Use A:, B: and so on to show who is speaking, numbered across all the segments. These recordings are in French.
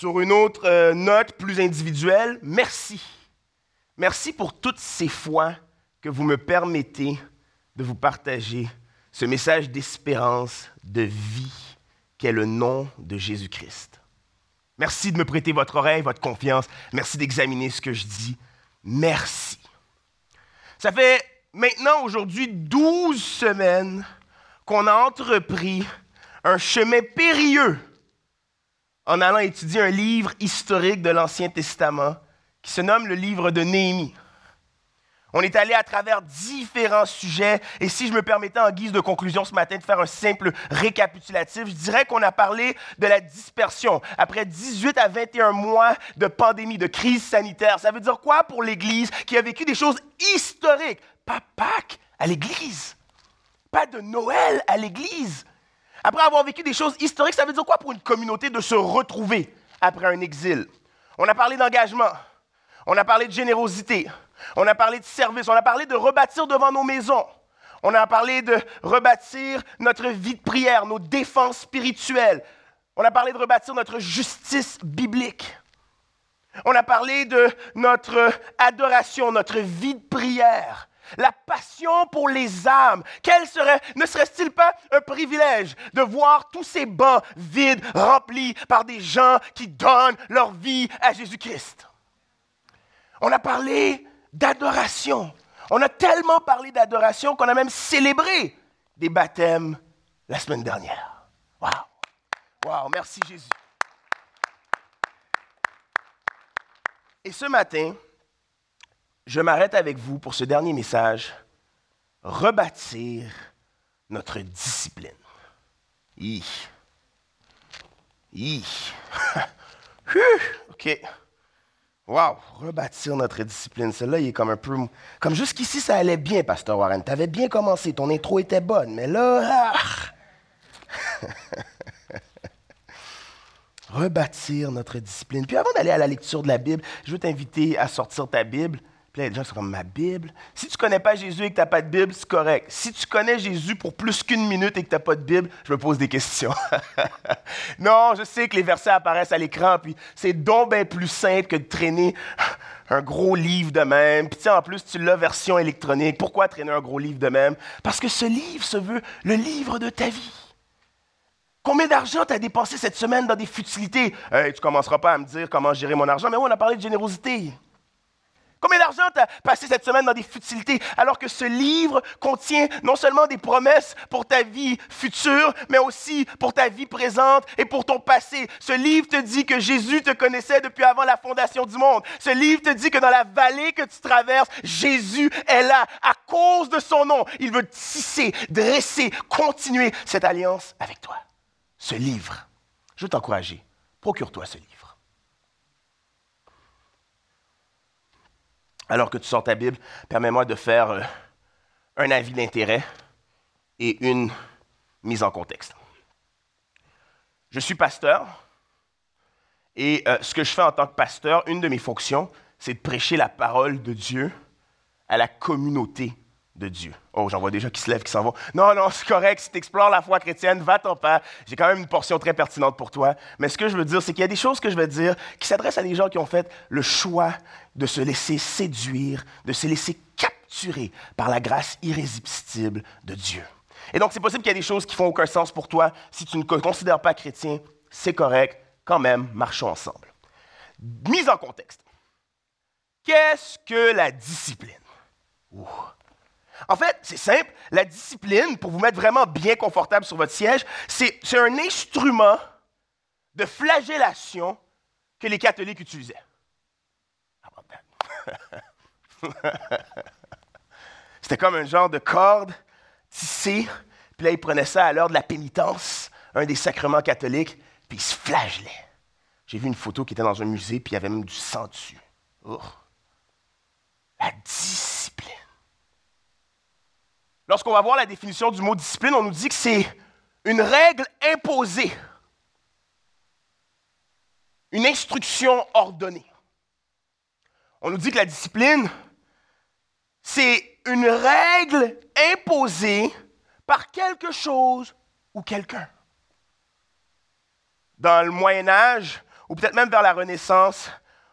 A: sur une autre euh, note plus individuelle, merci. Merci pour toutes ces fois que vous me permettez de vous partager ce message d'espérance, de vie, qu'est le nom de Jésus-Christ. Merci de me prêter votre oreille, votre confiance. Merci d'examiner ce que je dis. Merci. Ça fait maintenant aujourd'hui 12 semaines qu'on a entrepris un chemin périlleux en allant étudier un livre historique de l'Ancien Testament qui se nomme le livre de Néhémie. On est allé à travers différents sujets et si je me permettais en guise de conclusion ce matin de faire un simple récapitulatif, je dirais qu'on a parlé de la dispersion après 18 à 21 mois de pandémie, de crise sanitaire. Ça veut dire quoi pour l'Église qui a vécu des choses historiques? Pas Pâques à l'Église, pas de Noël à l'Église. Après avoir vécu des choses historiques, ça veut dire quoi pour une communauté de se retrouver après un exil? On a parlé d'engagement, on a parlé de générosité, on a parlé de service, on a parlé de rebâtir devant nos maisons. On a parlé de rebâtir notre vie de prière, nos défenses spirituelles. On a parlé de rebâtir notre justice biblique. On a parlé de notre adoration, notre vie de prière, la passion pour les âmes. Quel serait, ne serait-il pas un privilège de voir tous ces bancs vides remplis par des gens qui donnent leur vie à Jésus-Christ? On a parlé d'adoration. On a tellement parlé d'adoration qu'on a même célébré des baptêmes la semaine dernière. Waouh! Waouh! Merci Jésus. Et ce matin, je m'arrête avec vous pour ce dernier message, rebâtir notre discipline. Hi. Hi. OK. Wow, rebâtir notre discipline. Celle-là, il est comme un peu. Comme jusqu'ici, ça allait bien, Pasteur Warren. Tu avais bien commencé, ton intro était bonne, mais là. Ah! rebâtir notre discipline. Puis avant d'aller à la lecture de la Bible, je veux t'inviter à sortir ta Bible les gens sont comme ma Bible? Si tu ne connais pas Jésus et que tu n'as pas de Bible, c'est correct. Si tu connais Jésus pour plus qu'une minute et que tu n'as pas de Bible, je me pose des questions. non, je sais que les versets apparaissent à l'écran, puis c'est donc plus simple que de traîner un gros livre de même. Puis en plus, tu l'as version électronique. Pourquoi traîner un gros livre de même? Parce que ce livre se veut le livre de ta vie. Combien d'argent tu as dépensé cette semaine dans des futilités? tu ne commenceras pas à me dire comment gérer mon argent, mais on a parlé de générosité. Combien d'argent tu as passé cette semaine dans des futilités alors que ce livre contient non seulement des promesses pour ta vie future, mais aussi pour ta vie présente et pour ton passé? Ce livre te dit que Jésus te connaissait depuis avant la fondation du monde. Ce livre te dit que dans la vallée que tu traverses, Jésus est là à cause de son nom. Il veut tisser, dresser, continuer cette alliance avec toi. Ce livre, je veux t'encourager. Procure-toi ce livre. Alors que tu sors ta Bible, permets-moi de faire euh, un avis d'intérêt et une mise en contexte. Je suis pasteur et euh, ce que je fais en tant que pasteur, une de mes fonctions, c'est de prêcher la parole de Dieu à la communauté de Dieu. Oh, j'en vois déjà qui se lèvent, qui s'en vont. Non, non, c'est correct. Si tu explores la foi chrétienne, va ton pas. J'ai quand même une portion très pertinente pour toi. Mais ce que je veux dire, c'est qu'il y a des choses que je veux dire qui s'adressent à des gens qui ont fait le choix de se laisser séduire, de se laisser capturer par la grâce irrésistible de Dieu. Et donc, c'est possible qu'il y ait des choses qui font aucun sens pour toi. Si tu ne te considères pas chrétien, c'est correct. Quand même, marchons ensemble. Mise en contexte. Qu'est-ce que la discipline? Ouh. En fait, c'est simple. La discipline, pour vous mettre vraiment bien confortable sur votre siège, c'est un instrument de flagellation que les catholiques utilisaient. C'était comme un genre de corde tissée, puis là, ils prenaient ça à l'heure de la pénitence, un des sacrements catholiques, puis ils se flagellaient. J'ai vu une photo qui était dans un musée, puis il y avait même du sang dessus. La discipline. Lorsqu'on va voir la définition du mot discipline, on nous dit que c'est une règle imposée, une instruction ordonnée. On nous dit que la discipline, c'est une règle imposée par quelque chose ou quelqu'un. Dans le Moyen Âge ou peut-être même vers la Renaissance,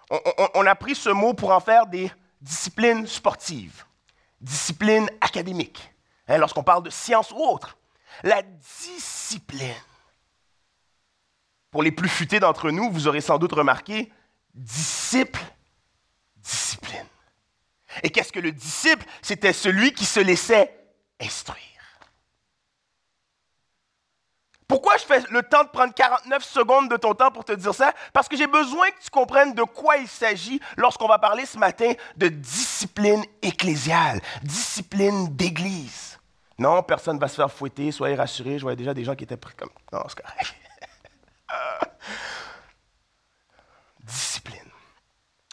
A: on, a pris ce mot pour en faire des disciplines sportives, disciplines académiques, hein, lorsqu'on parle de science ou autre. La discipline. Pour les plus futés d'entre nous, vous aurez sans doute remarqué, disciple, discipline. Et qu'est-ce que le disciple? C'était celui qui se laissait instruire. Pourquoi je fais le temps de prendre 49 secondes de ton temps pour te dire ça? Parce que j'ai besoin que tu comprennes de quoi il s'agit lorsqu'on va parler ce matin de discipline ecclésiale, discipline d'église. Non, personne ne va se faire fouetter, soyez rassurés, je voyais déjà des gens qui étaient pris comme... Non, c'est correct. discipline.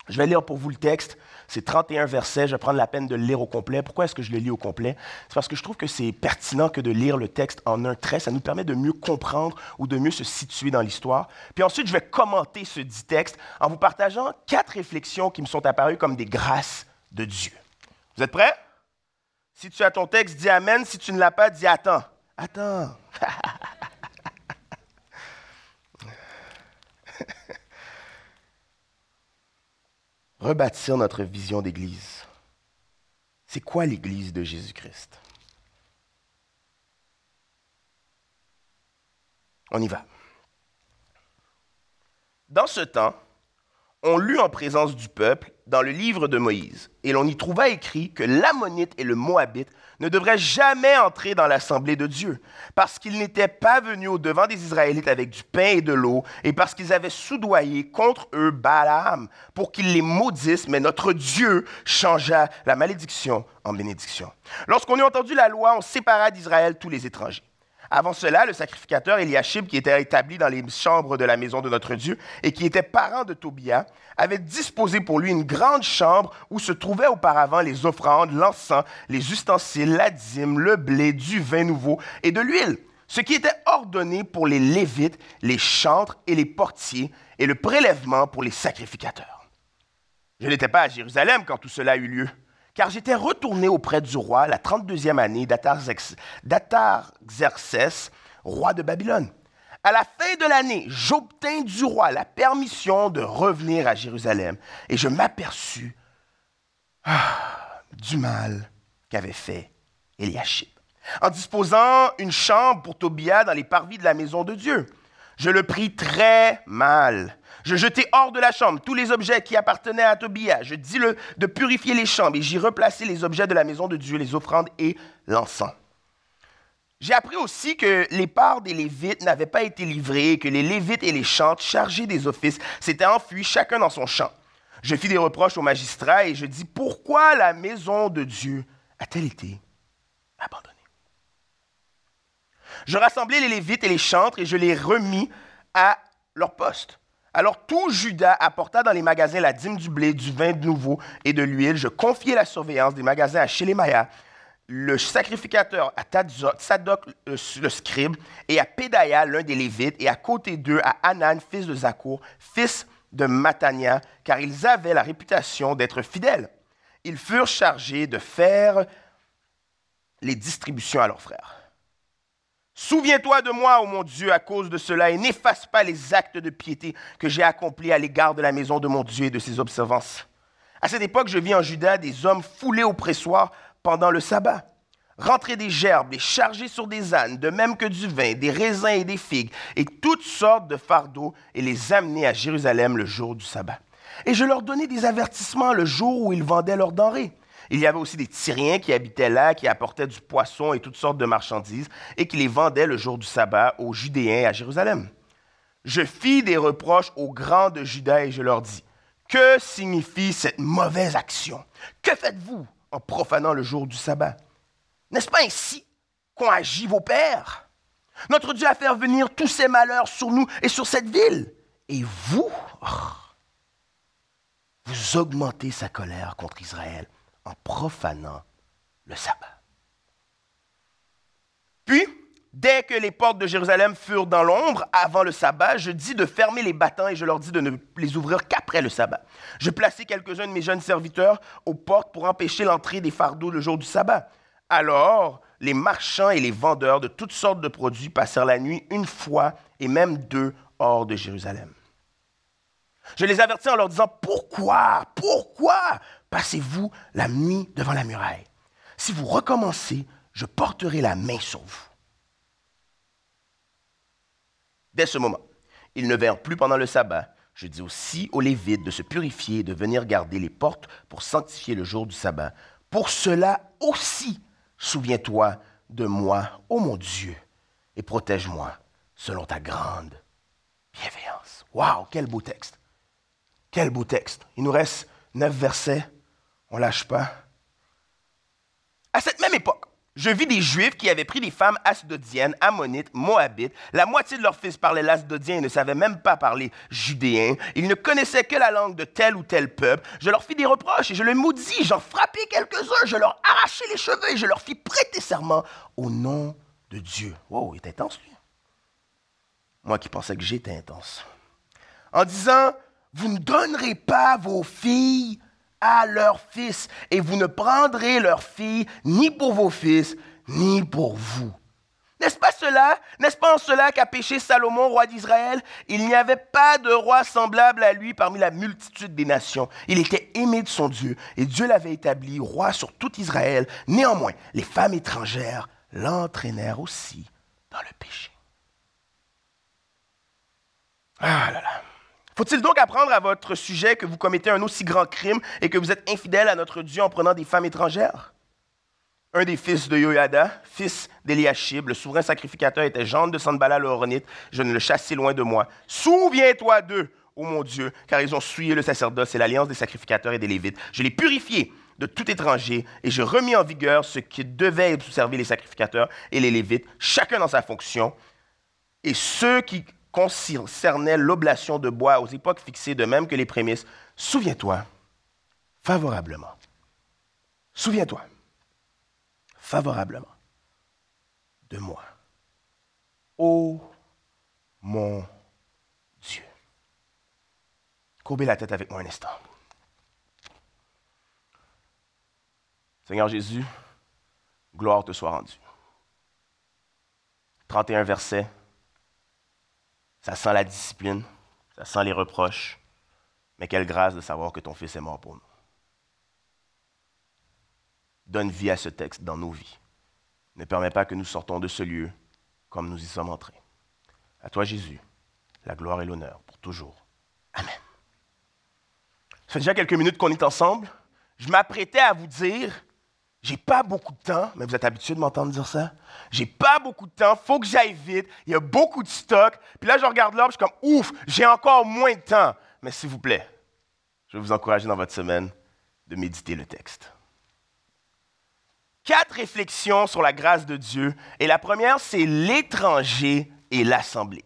A: Je vais lire pour vous le texte. C'est 31 versets. Je vais prendre la peine de le lire au complet. Pourquoi est-ce que je le lis au complet? C'est parce que je trouve que c'est pertinent que de lire le texte en un trait. Ça nous permet de mieux comprendre ou de mieux se situer dans l'histoire. Puis ensuite, je vais commenter ce dit texte en vous partageant quatre réflexions qui me sont apparues comme des grâces de Dieu. Vous êtes prêts? Si tu as ton texte, dis Amen. Si tu ne l'as pas, dis Attends. Attends. rebâtir notre vision d'Église. C'est quoi l'Église de Jésus-Christ? On y va. Dans ce temps, on lut en présence du peuple dans le livre de Moïse, et l'on y trouva écrit que l'Ammonite et le Moabite ne devraient jamais entrer dans l'assemblée de Dieu, parce qu'ils n'étaient pas venus au devant des Israélites avec du pain et de l'eau, et parce qu'ils avaient soudoyé contre eux Balaam pour qu'ils les maudissent, mais notre Dieu changea la malédiction en bénédiction. Lorsqu'on eut entendu la loi, on sépara d'Israël tous les étrangers. Avant cela, le sacrificateur Eliashib, qui était établi dans les chambres de la maison de notre Dieu et qui était parent de Tobia, avait disposé pour lui une grande chambre où se trouvaient auparavant les offrandes, l'encens, les ustensiles, la dîme, le blé, du vin nouveau et de l'huile, ce qui était ordonné pour les Lévites, les chantres et les portiers, et le prélèvement pour les sacrificateurs. Je n'étais pas à Jérusalem quand tout cela eut lieu car j'étais retourné auprès du roi la 32e année d'Atarxerxès, roi de Babylone. À la fin de l'année, j'obtins du roi la permission de revenir à Jérusalem et je m'aperçus ah, du mal qu'avait fait Eliashib en disposant une chambre pour Tobia dans les parvis de la maison de Dieu. Je le pris très mal je jetai hors de la chambre tous les objets qui appartenaient à Tobia. Je dis-le de purifier les chambres et j'y replaçai les objets de la maison de Dieu, les offrandes et l'encens. J'ai appris aussi que les parts des Lévites n'avaient pas été livrées, que les Lévites et les chantres chargés des offices s'étaient enfuis chacun dans son champ. Je fis des reproches aux magistrats et je dis pourquoi la maison de Dieu a-t-elle été abandonnée? Je rassemblai les Lévites et les chantres et je les remis à leur poste. Alors tout Judas apporta dans les magasins la dîme du blé, du vin nouveau et de l'huile. Je confiai la surveillance des magasins à Shélémaya, le sacrificateur à Tsadok, le, scribe, et à Pédaya, l'un des Lévites, et à côté d'eux à Anan, fils de Zakour, fils de Matania, car ils avaient la réputation d'être fidèles. Ils furent chargés de faire les distributions à leurs frères. Souviens-toi de moi, ô mon Dieu, à cause de cela, et n'efface pas les actes de piété que j'ai accomplis à l'égard de la maison de mon Dieu et de ses observances. À cette époque, je vis en Juda des hommes foulés au pressoir pendant le sabbat, rentrer des gerbes, les charger sur des ânes, de même que du vin, des raisins et des figues, et toutes sortes de fardeaux, et les amener à Jérusalem le jour du sabbat. Et je leur donnais des avertissements le jour où ils vendaient leurs denrées il y avait aussi des Tyriens qui habitaient là, qui apportaient du poisson et toutes sortes de marchandises, et qui les vendaient le jour du sabbat aux Judéens à Jérusalem. Je fis des reproches aux grands de Juda et je leur dis, que signifie cette mauvaise action? Que faites-vous en profanant le jour du sabbat? N'est-ce pas ainsi qu'ont agi vos pères? Notre Dieu a fait venir tous ces malheurs sur nous et sur cette ville. Et vous, oh, vous augmentez sa colère contre Israël en profanant le sabbat. Puis, dès que les portes de Jérusalem furent dans l'ombre, avant le sabbat, je dis de fermer les battants et je leur dis de ne les ouvrir qu'après le sabbat. Je plaçai quelques-uns de mes jeunes serviteurs aux portes pour empêcher l'entrée des fardeaux le jour du sabbat. Alors, les marchands et les vendeurs de toutes sortes de produits passèrent la nuit une fois et même deux hors de Jérusalem. Je les avertis en leur disant, pourquoi, pourquoi? Passez-vous la nuit devant la muraille Si vous recommencez, je porterai la main sur vous. Dès ce moment, ils ne vinrent plus pendant le sabbat. Je dis aussi aux Lévites de se purifier et de venir garder les portes pour sanctifier le jour du sabbat. Pour cela aussi, souviens-toi de moi, ô mon Dieu, et protège-moi selon ta grande bienveillance. Waouh, quel beau texte. Quel beau texte. Il nous reste neuf versets. On lâche pas. À cette même époque, je vis des Juifs qui avaient pris des femmes asdodiennes, ammonites, moabites. La moitié de leurs fils parlaient l'asdodien et ne savaient même pas parler judéen. Ils ne connaissaient que la langue de tel ou tel peuple. Je leur fis des reproches et je les maudis. J'en frappai quelques-uns. Je leur arrachai les cheveux et je leur fis prêter serment au nom de Dieu. Wow, il est intense, lui. Moi qui pensais que j'étais intense. En disant, vous ne donnerez pas vos filles à leurs fils, et vous ne prendrez leurs filles ni pour vos fils, ni pour vous. N'est-ce pas cela, n'est-ce pas en cela qu'a péché Salomon, roi d'Israël? Il n'y avait pas de roi semblable à lui parmi la multitude des nations. Il était aimé de son Dieu, et Dieu l'avait établi roi sur tout Israël. Néanmoins, les femmes étrangères l'entraînèrent aussi dans le péché. Ah là là. Faut-il donc apprendre à votre sujet que vous commettez un aussi grand crime et que vous êtes infidèle à notre Dieu en prenant des femmes étrangères? Un des fils de Yoyada, fils d'Eliashib, le souverain sacrificateur, était Jean de Sanbala le Horonite. Je ne le chassai loin de moi. Souviens-toi d'eux, ô mon Dieu, car ils ont souillé le sacerdoce et l'alliance des sacrificateurs et des Lévites. Je l'ai purifié de tout étranger et je remis en vigueur ce qui devait observer les sacrificateurs et les Lévites, chacun dans sa fonction. Et ceux qui concernait l'oblation de bois aux époques fixées, de même que les prémices, souviens-toi favorablement. Souviens-toi favorablement de moi. Ô mon Dieu. Courbez la tête avec moi un instant. Seigneur Jésus, gloire te soit rendue. 31 versets ça sent la discipline, ça sent les reproches, mais quelle grâce de savoir que ton Fils est mort pour nous. Donne vie à ce texte dans nos vies. Ne permets pas que nous sortons de ce lieu comme nous y sommes entrés. À toi, Jésus, la gloire et l'honneur pour toujours. Amen. Ça fait déjà quelques minutes qu'on est ensemble. Je m'apprêtais à vous dire j'ai pas beaucoup de temps, mais vous êtes habitué de m'entendre dire ça. J'ai pas beaucoup de temps, faut que j'aille vite, il y a beaucoup de stock. Puis là, je regarde l'heure, je suis comme ouf, j'ai encore moins de temps. Mais s'il vous plaît, je vais vous encourager dans votre semaine de méditer le texte. Quatre réflexions sur la grâce de Dieu. Et la première, c'est l'étranger et l'assemblée.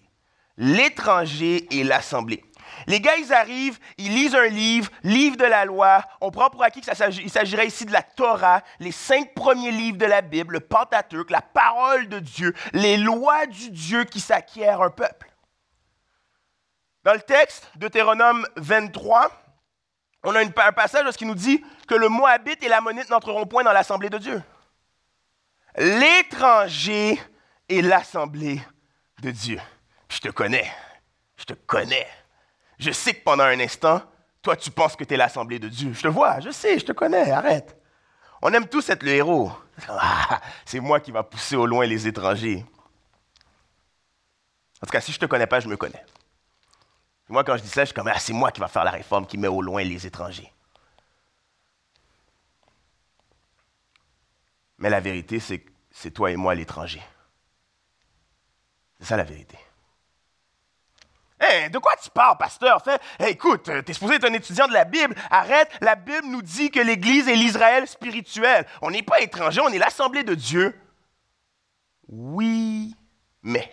A: L'étranger et l'assemblée. Les gars, ils arrivent, ils lisent un livre, livre de la loi. On prend pour acquis qu'il s'agirait ici de la Torah, les cinq premiers livres de la Bible, le Pentateuque, la parole de Dieu, les lois du Dieu qui s'acquièrent un peuple. Dans le texte, Deutéronome 23, on a un passage qui nous dit que le Moabite et l'Ammonite n'entreront point dans l'assemblée de Dieu. L'étranger est l'assemblée de Dieu. Je te connais. Je te connais. Je sais que pendant un instant, toi, tu penses que tu es l'assemblée de Dieu. Je te vois, je sais, je te connais, arrête. On aime tous être le héros. Ah, c'est moi qui va pousser au loin les étrangers. En tout cas, si je ne te connais pas, je me connais. Moi, quand je dis ça, je suis comme, ah, c'est moi qui va faire la réforme qui met au loin les étrangers. Mais la vérité, c'est que c'est toi et moi l'étranger. C'est ça la vérité de quoi tu parles, pasteur? Écoute, euh, tu es supposé être un étudiant de la Bible. Arrête, la Bible nous dit que l'Église est l'Israël spirituel. On n'est pas étranger, on est l'Assemblée de Dieu. Oui, mais.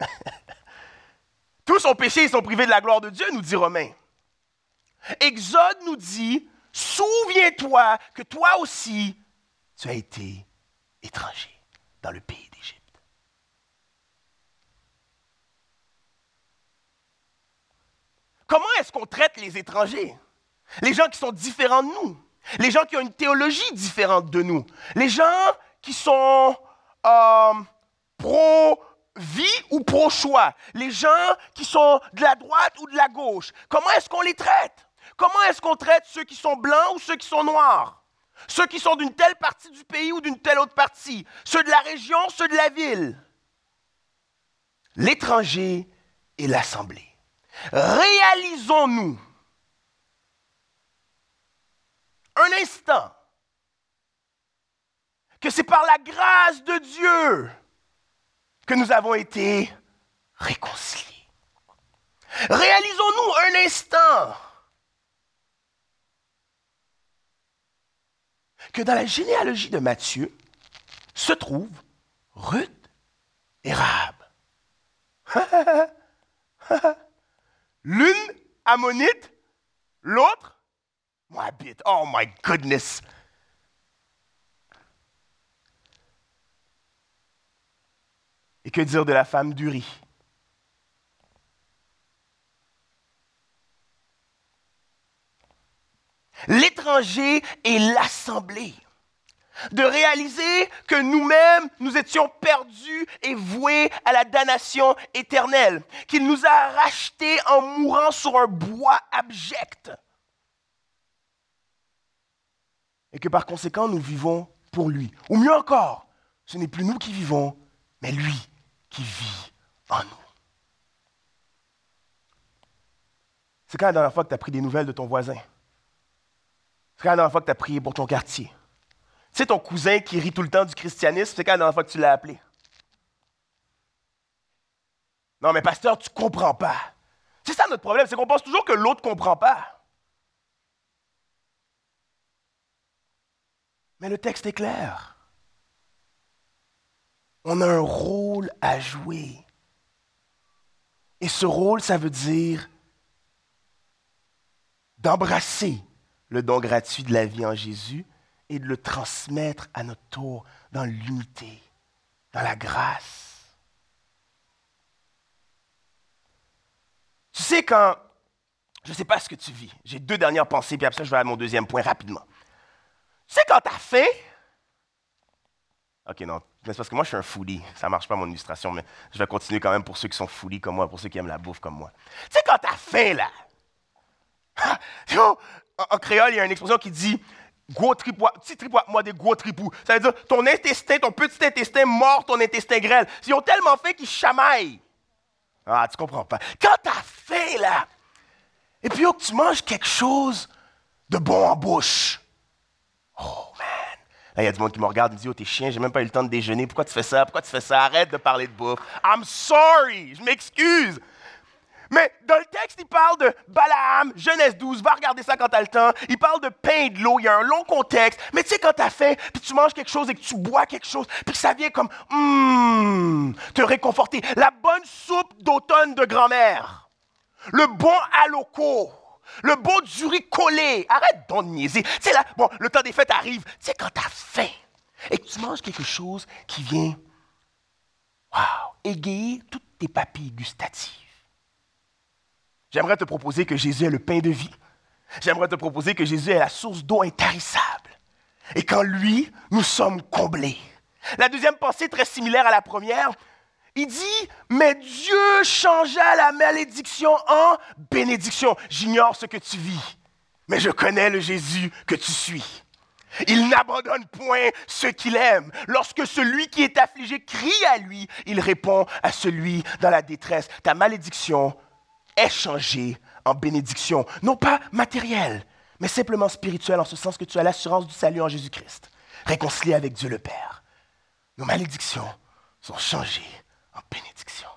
A: Tous ont péché et sont privés de la gloire de Dieu, nous dit Romain. Exode nous dit, souviens-toi que toi aussi, tu as été étranger dans le pays Comment est-ce qu'on traite les étrangers? Les gens qui sont différents de nous. Les gens qui ont une théologie différente de nous. Les gens qui sont euh, pro vie ou pro-choix, les gens qui sont de la droite ou de la gauche, comment est-ce qu'on les traite? Comment est-ce qu'on traite ceux qui sont blancs ou ceux qui sont noirs? Ceux qui sont d'une telle partie du pays ou d'une telle autre partie? Ceux de la région, ceux de la ville? L'étranger et l'Assemblée. Réalisons-nous un instant que c'est par la grâce de Dieu que nous avons été réconciliés. Réalisons-nous un instant que dans la généalogie de Matthieu se trouvent Ruth et Rahab. L'une ammonite, l'autre moabite. Oh my goodness! Et que dire de la femme d'Uri? L'étranger et l'assemblée. De réaliser que nous-mêmes, nous étions perdus et voués à la damnation éternelle. Qu'il nous a rachetés en mourant sur un bois abject. Et que par conséquent, nous vivons pour lui. Ou mieux encore, ce n'est plus nous qui vivons, mais lui qui vit en nous. C'est quand la dernière fois que tu as pris des nouvelles de ton voisin? C'est quand la dernière fois que tu as prié pour ton quartier? Tu sais, ton cousin qui rit tout le temps du christianisme, c'est quand la dernière fois que tu l'as appelé? Non, mais pasteur, tu ne comprends pas. C'est ça notre problème, c'est qu'on pense toujours que l'autre ne comprend pas. Mais le texte est clair on a un rôle à jouer. Et ce rôle, ça veut dire d'embrasser le don gratuit de la vie en Jésus et de le transmettre à notre tour dans l'unité, dans la grâce. Tu sais, quand, je ne sais pas ce que tu vis, j'ai deux dernières pensées, puis après ça, je vais à mon deuxième point rapidement. Tu sais, quand tu as faim, OK, non. C'est parce que moi, je suis un foodie. Ça ne marche pas, mon illustration, mais je vais continuer quand même pour ceux qui sont foodies comme moi, pour ceux qui aiment la bouffe comme moi. Tu sais, quand t'as faim, là, en, créole, il y a une expression qui dit gros tripou, petit tripou, moi des gros tripous. Ça veut dire ton intestin, ton petit intestin mort, ton intestin grêle. Ils ont tellement faim qu'ils chamaillent. Ah, tu comprends pas. Quand t'as faim, là, et puis que tu manges quelque chose de bon en bouche. Oh, man. Là, il y a du monde qui me regarde et me dit Oh, t'es chien, j'ai même pas eu le temps de déjeuner. Pourquoi tu fais ça? Pourquoi tu fais ça? Arrête de parler de bouffe. I'm sorry, je m'excuse. Mais dans le texte, il parle de Balaam, Genèse 12, va regarder ça quand tu le temps. Il parle de pain et de l'eau, il y a un long contexte. Mais tu sais, quand tu as faim, puis tu manges quelque chose et que tu bois quelque chose, puis que ça vient comme hum, te réconforter. La bonne soupe d'automne de grand-mère. Le bon aloco. Le beau du riz collé. Arrête d'en niaiser. Tu sais, là, bon, le temps des fêtes arrive. Tu sais, quand tu as faim et que tu manges quelque chose qui vient, wow, égayer toutes tes papilles gustatives. J'aimerais te proposer que Jésus est le pain de vie. J'aimerais te proposer que Jésus est la source d'eau intarissable. Et qu'en lui, nous sommes comblés. La deuxième pensée, très similaire à la première, il dit, mais Dieu changea la malédiction en bénédiction. J'ignore ce que tu vis, mais je connais le Jésus que tu suis. Il n'abandonne point ceux qu'il aime. Lorsque celui qui est affligé crie à lui, il répond à celui dans la détresse. Ta malédiction est changée en bénédiction, non pas matérielle, mais simplement spirituelle, en ce sens que tu as l'assurance du salut en Jésus-Christ, réconcilié avec Dieu le Père. Nos malédictions sont changées en bénédiction.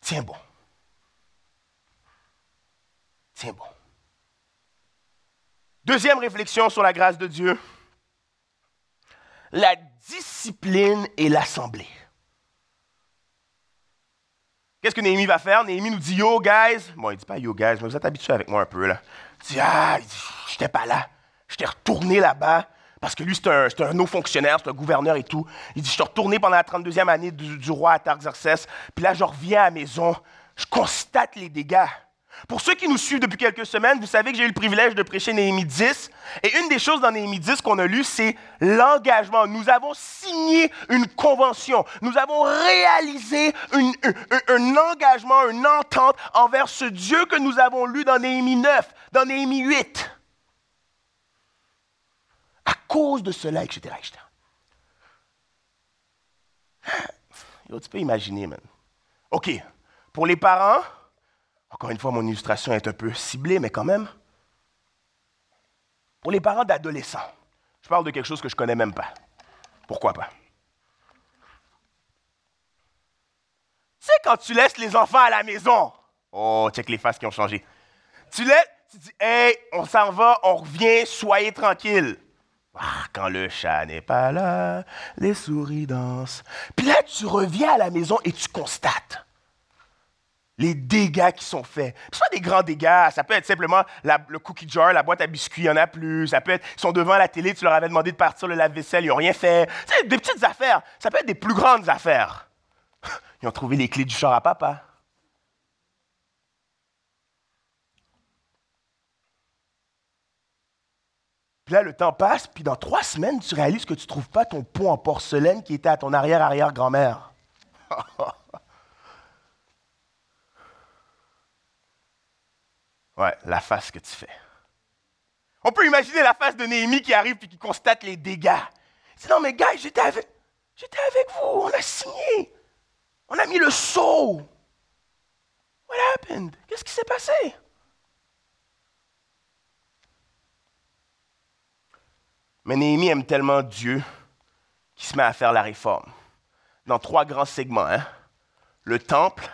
A: Tiens bon. Tiens bon. Deuxième réflexion sur la grâce de Dieu. La discipline et l'assemblée. Qu'est-ce que Néhémie va faire? Néhémie nous dit Yo, guys. Bon, il dit pas Yo, guys, mais vous êtes habitués avec moi un peu, là. Il dit Ah, je n'étais pas là. J'étais retourné là-bas. Parce que lui, c'est un, haut fonctionnaire, c'est un gouverneur et tout. Il dit, je suis retourné pendant la 32e année du, roi Artaxerxès, puis là, je reviens à la maison, je constate les dégâts. Pour ceux qui nous suivent depuis quelques semaines, vous savez que j'ai eu le privilège de prêcher Néhémie 10. Et une des choses dans Néhémie 10 qu'on a lu, c'est l'engagement. Nous avons signé une convention. Nous avons réalisé un, engagement, une entente envers ce Dieu que nous avons lu dans Néhémie 9, dans Néhémie 8. À cause de cela, etc. etc. tu peux imaginer, man. OK. Pour les parents, encore une fois, mon illustration est un peu ciblée, mais quand même. Pour les parents d'adolescents, je parle de quelque chose que je ne connais même pas. Pourquoi pas? Tu sais, quand tu laisses les enfants à la maison, oh, check les faces qui ont changé. Tu laisses, tu dis, hey, on s'en va, on revient, soyez tranquille. Ah, quand le chat n'est pas là, les souris dansent. Puis là, tu reviens à la maison et tu constates les dégâts qui sont faits. Ce pas des grands dégâts, ça peut être simplement le cookie jar, la boîte à biscuits, il n'y en a plus. Ça peut être, ils sont devant la télé, tu leur avais demandé de partir le lave-vaisselle, ils n'ont rien fait. C'est des petites affaires. Ça peut être des plus grandes affaires. Ils ont trouvé les clés du char à papa. Puis là, le temps passe, puis dans trois semaines, tu réalises que tu ne trouves pas ton pot en porcelaine qui était à ton arrière-arrière-grand-mère. Ouais, la face que tu fais. On peut imaginer la face de Néhémie qui arrive et qui constate les dégâts. Il dit Non, mais gars, j'étais avec, vous, on a signé. On a mis le sceau. What happened? Qu'est-ce qui s'est passé? Mais Néhémie aime tellement Dieu qu'il se met à faire la réforme. Dans trois grands segments hein? le temple,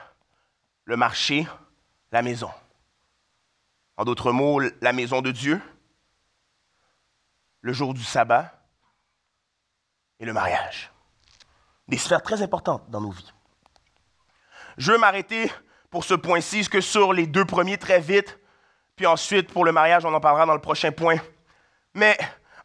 A: le marché, la maison. En d'autres mots, la maison de Dieu, le jour du sabbat et le mariage. Des sphères très importantes dans nos vies. Je veux m'arrêter pour ce point-ci que sur les deux premiers très vite, puis ensuite pour le mariage, on en parlera dans le prochain point. Mais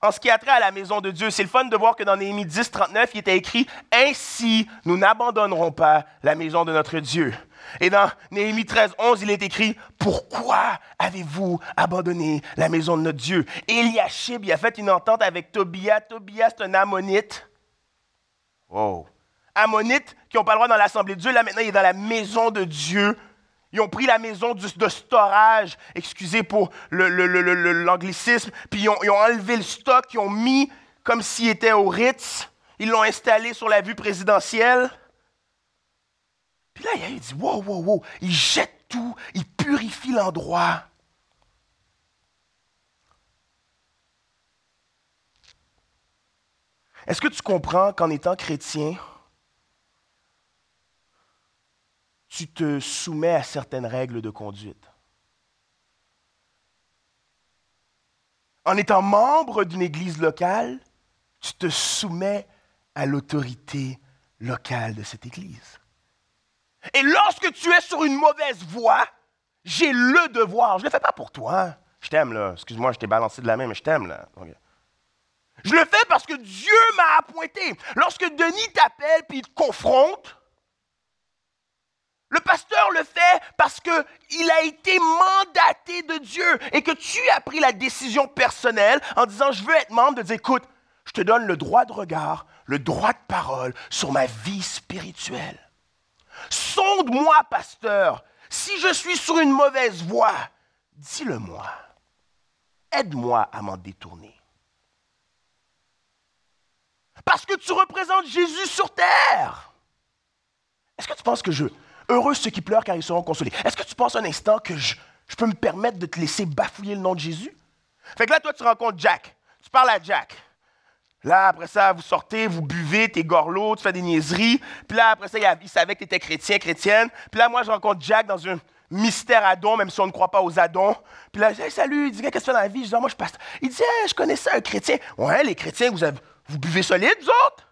A: en ce qui a trait à la maison de Dieu, c'est le fun de voir que dans Néhémie 10, 39, il était écrit Ainsi, nous n'abandonnerons pas la maison de notre Dieu. Et dans Néhémie 13, 11, il est écrit Pourquoi avez-vous abandonné la maison de notre Dieu? Eliashib, il a fait une entente avec Tobias. Tobias, c'est un ammonite. Wow. Ammonite qui n'ont pas le droit dans l'assemblée de Dieu. Là, maintenant, il est dans la maison de Dieu. Ils ont pris la maison de storage, excusez pour l'anglicisme, puis ils ont, ils ont enlevé le stock, ils ont mis comme s'il était au Ritz. Ils l'ont installé sur la vue présidentielle. Puis là, il dit, wow, wow, wow, il jette tout, il purifie l'endroit. Est-ce que tu comprends qu'en étant chrétien, tu te soumets à certaines règles de conduite? En étant membre d'une église locale, tu te soumets à l'autorité locale de cette église. Et lorsque tu es sur une mauvaise voie, j'ai le devoir. Je ne le fais pas pour toi. Je t'aime, là. Excuse-moi, je t'ai balancé de la main, mais je t'aime, là. Je le fais parce que Dieu m'a appointé. Lorsque Denis t'appelle puis il te confronte, le pasteur le fait parce qu'il a été mandaté de Dieu et que tu as pris la décision personnelle en disant je veux être membre, de dire écoute, je te donne le droit de regard, le droit de parole sur ma vie spirituelle. Sonde-moi, pasteur. Si je suis sur une mauvaise voie, dis-le-moi. Aide-moi à m'en détourner. Parce que tu représentes Jésus sur terre. Est-ce que tu penses que je... Heureux ceux qui pleurent car ils seront consolés. Est-ce que tu penses un instant que je, peux me permettre de te laisser bafouiller le nom de Jésus? Fait que là, toi, tu rencontres Jack. Tu parles à Jack. Là, après ça, vous sortez, vous buvez, t'es gorlot, tu fais des niaiseries. Puis là, après ça, il savait que tu étais chrétien, chrétienne. Puis là, moi, je rencontre Jack dans un mystère Adon, même si on ne croit pas aux Adons. Puis là, je dis salut, il dit, qu'est-ce que tu fais dans la vie? Je dis, ah, moi, je passe. Il dit, je connaissais un chrétien. Ouais, les chrétiens, vous, vous buvez solide, vous autres?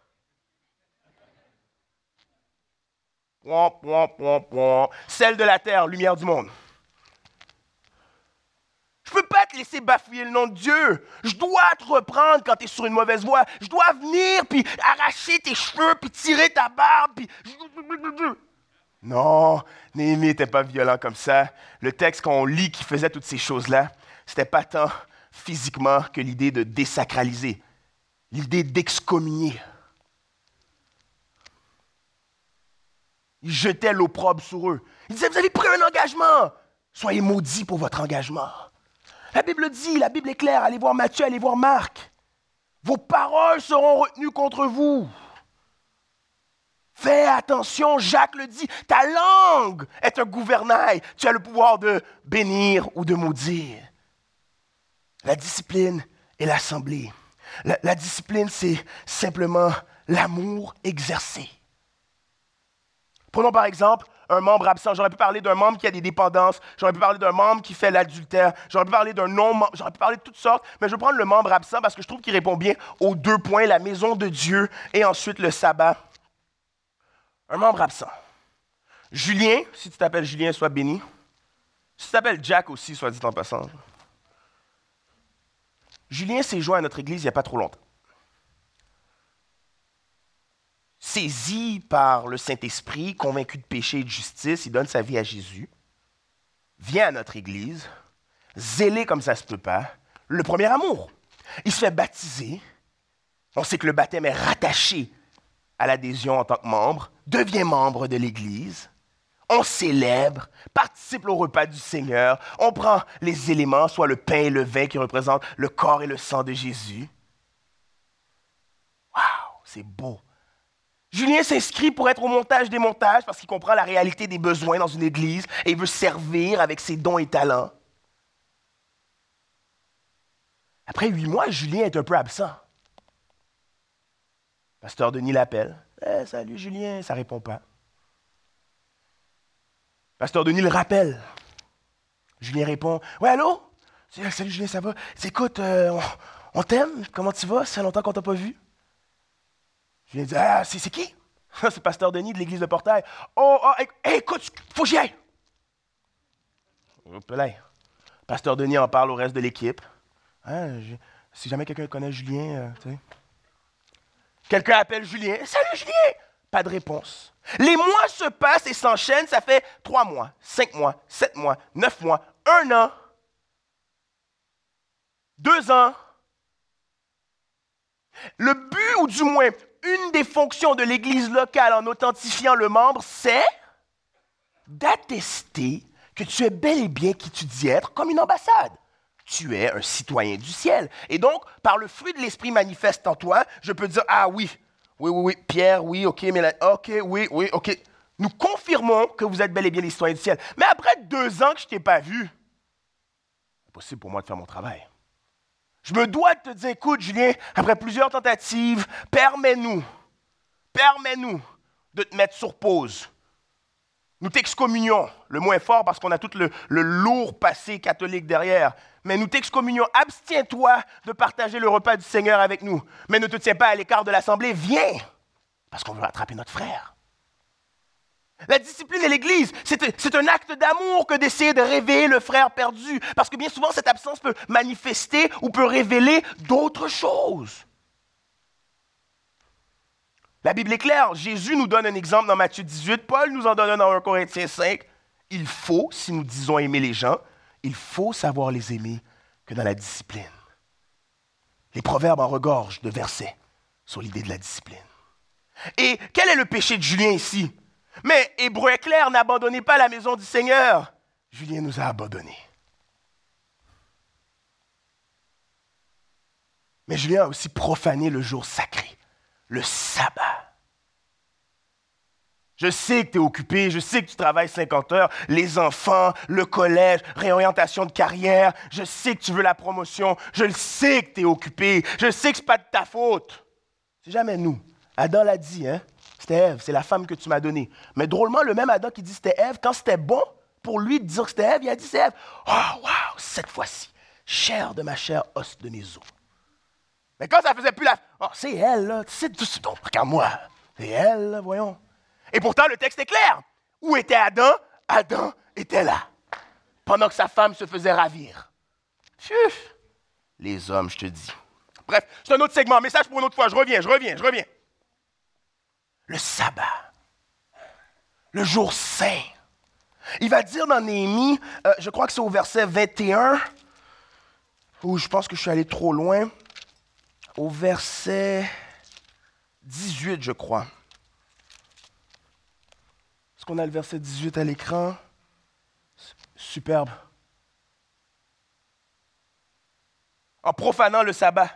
A: Celle de la terre, lumière du monde. Je ne peux pas te laisser bafouiller le nom de Dieu. Je dois te reprendre quand tu es sur une mauvaise voie. Je dois venir puis arracher tes cheveux puis tirer ta barbe puis Non, Néhémie n'était pas violent comme ça. Le texte qu'on lit qui faisait toutes ces choses-là, c'était pas tant physiquement que l'idée de désacraliser, l'idée d'excommunier. Il jetait l'opprobre sur eux. Il disait, vous avez pris un engagement. Soyez maudits pour votre engagement. La Bible dit, la Bible est claire, allez voir Matthieu, allez voir Marc. Vos paroles seront retenues contre vous. Fais attention, Jacques le dit, ta langue est un gouvernail. Tu as le pouvoir de bénir ou de maudire. La discipline et l'assemblée. La, la discipline, c'est simplement l'amour exercé. Prenons par exemple un membre absent. J'aurais pu parler d'un membre qui a des dépendances. J'aurais pu parler d'un membre qui fait l'adultère. J'aurais pu parler d'un non-membre. J'aurais pu parler de toutes sortes. Mais je vais prendre le membre absent parce que je trouve qu'il répond bien aux deux points, la maison de Dieu et ensuite le sabbat. Un membre absent. Julien, si tu t'appelles Julien, sois béni. Si tu t'appelles Jack aussi, soit dit en passant. Julien s'est joint à notre église il n'y a pas trop longtemps. Saisi par le Saint-Esprit, convaincu de péché et de justice, il donne sa vie à Jésus, vient à notre Église, zélé comme ça se peut pas, le premier amour. Il se fait baptiser. On sait que le baptême est rattaché à l'adhésion en tant que membre, devient membre de l'Église. On célèbre, participe au repas du Seigneur, on prend les éléments, soit le pain et le vin qui représentent le corps et le sang de Jésus. Waouh, c'est beau. Julien s'inscrit pour être au montage des montages parce qu'il comprend la réalité des besoins dans une église et il veut servir avec ses dons et talents. Après huit mois, Julien est un peu absent. Pasteur Denis l'appelle. Eh, salut Julien, ça ne répond pas. Pasteur Denis le rappelle. Julien répond Ouais, allô Salut Julien, ça va Écoute, euh, on, on t'aime Comment tu vas? Ça fait longtemps qu'on t'a pas vu. Je viens de dire, ah, c'est qui? c'est Pasteur Denis de l'église de Portail. Oh, oh écoute, faut que j'y aille. Pasteur Denis en parle au reste de l'équipe. Hein, si jamais quelqu'un connaît Julien, euh, Quelqu'un appelle Julien. Salut Julien! Pas de réponse. Les mois se passent et s'enchaînent. Ça fait trois mois, cinq mois, sept mois, neuf mois, un an, deux ans. Le but, ou du moins une des fonctions de l'Église locale en authentifiant le membre, c'est d'attester que tu es bel et bien qui tu dis être comme une ambassade. Tu es un citoyen du ciel. Et donc, par le fruit de l'Esprit manifeste en toi, je peux dire, ah oui, oui, oui, oui, Pierre, oui, ok, Mélanie, ok, oui, oui, ok. Nous confirmons que vous êtes bel et bien les citoyens du ciel. Mais après deux ans que je ne t'ai pas vu, c'est possible pour moi de faire mon travail. Je me dois de te dire, écoute, Julien, après plusieurs tentatives, permets-nous, permets-nous de te mettre sur pause. Nous t'excommunions, le moins fort parce qu'on a tout le, lourd passé catholique derrière. Mais nous t'excommunions, abstiens-toi de partager le repas du Seigneur avec nous. Mais ne te tiens pas à l'écart de l'assemblée, viens, parce qu'on veut attraper notre frère. La discipline et l'Église, c'est un acte d'amour que d'essayer de réveiller le frère perdu, parce que bien souvent cette absence peut manifester ou peut révéler d'autres choses. La Bible est claire, Jésus nous donne un exemple dans Matthieu 18, Paul nous en donne un dans 1 Corinthiens 5. Il faut, si nous disons aimer les gens, il faut savoir les aimer que dans la discipline. Les proverbes en regorgent de versets sur l'idée de la discipline. Et quel est le péché de Julien ici? Mais Hébreu est n'abandonnez pas la maison du Seigneur. Julien nous a abandonnés. Mais Julien a aussi profané le jour sacré, le sabbat. Je sais que tu es occupé, je sais que tu travailles 50 heures, les enfants, le collège, réorientation de carrière, je sais que tu veux la promotion, je le sais que tu es occupé, je sais que ce n'est pas de ta faute. C'est jamais nous. Adam l'a dit, hein? C'était Ève, c'est la femme que tu m'as donnée. Mais drôlement, le même Adam qui dit c'était Ève, quand c'était bon pour lui de dire que c'était Ève, il a dit c'est Ève. Oh, wow, cette fois-ci, chair de ma chair, os de mes os. Mais quand ça faisait plus la. Oh, c'est elle, là. C'est tout donc, regarde-moi. C'est elle, voyons. Et pourtant, le texte est clair. Où était Adam? Adam était là. Pendant que sa femme se faisait ravir. Les hommes, je te dis. Bref, c'est un autre segment. Message pour une autre fois. Je reviens, je reviens, je reviens le sabbat. le jour saint. Il va dire dans Néhémie, euh, je crois que c'est au verset 21, où je pense que je suis allé trop loin, au verset 18, je crois. Est-ce qu'on a le verset 18 à l'écran? Superbe. En profanant le sabbat.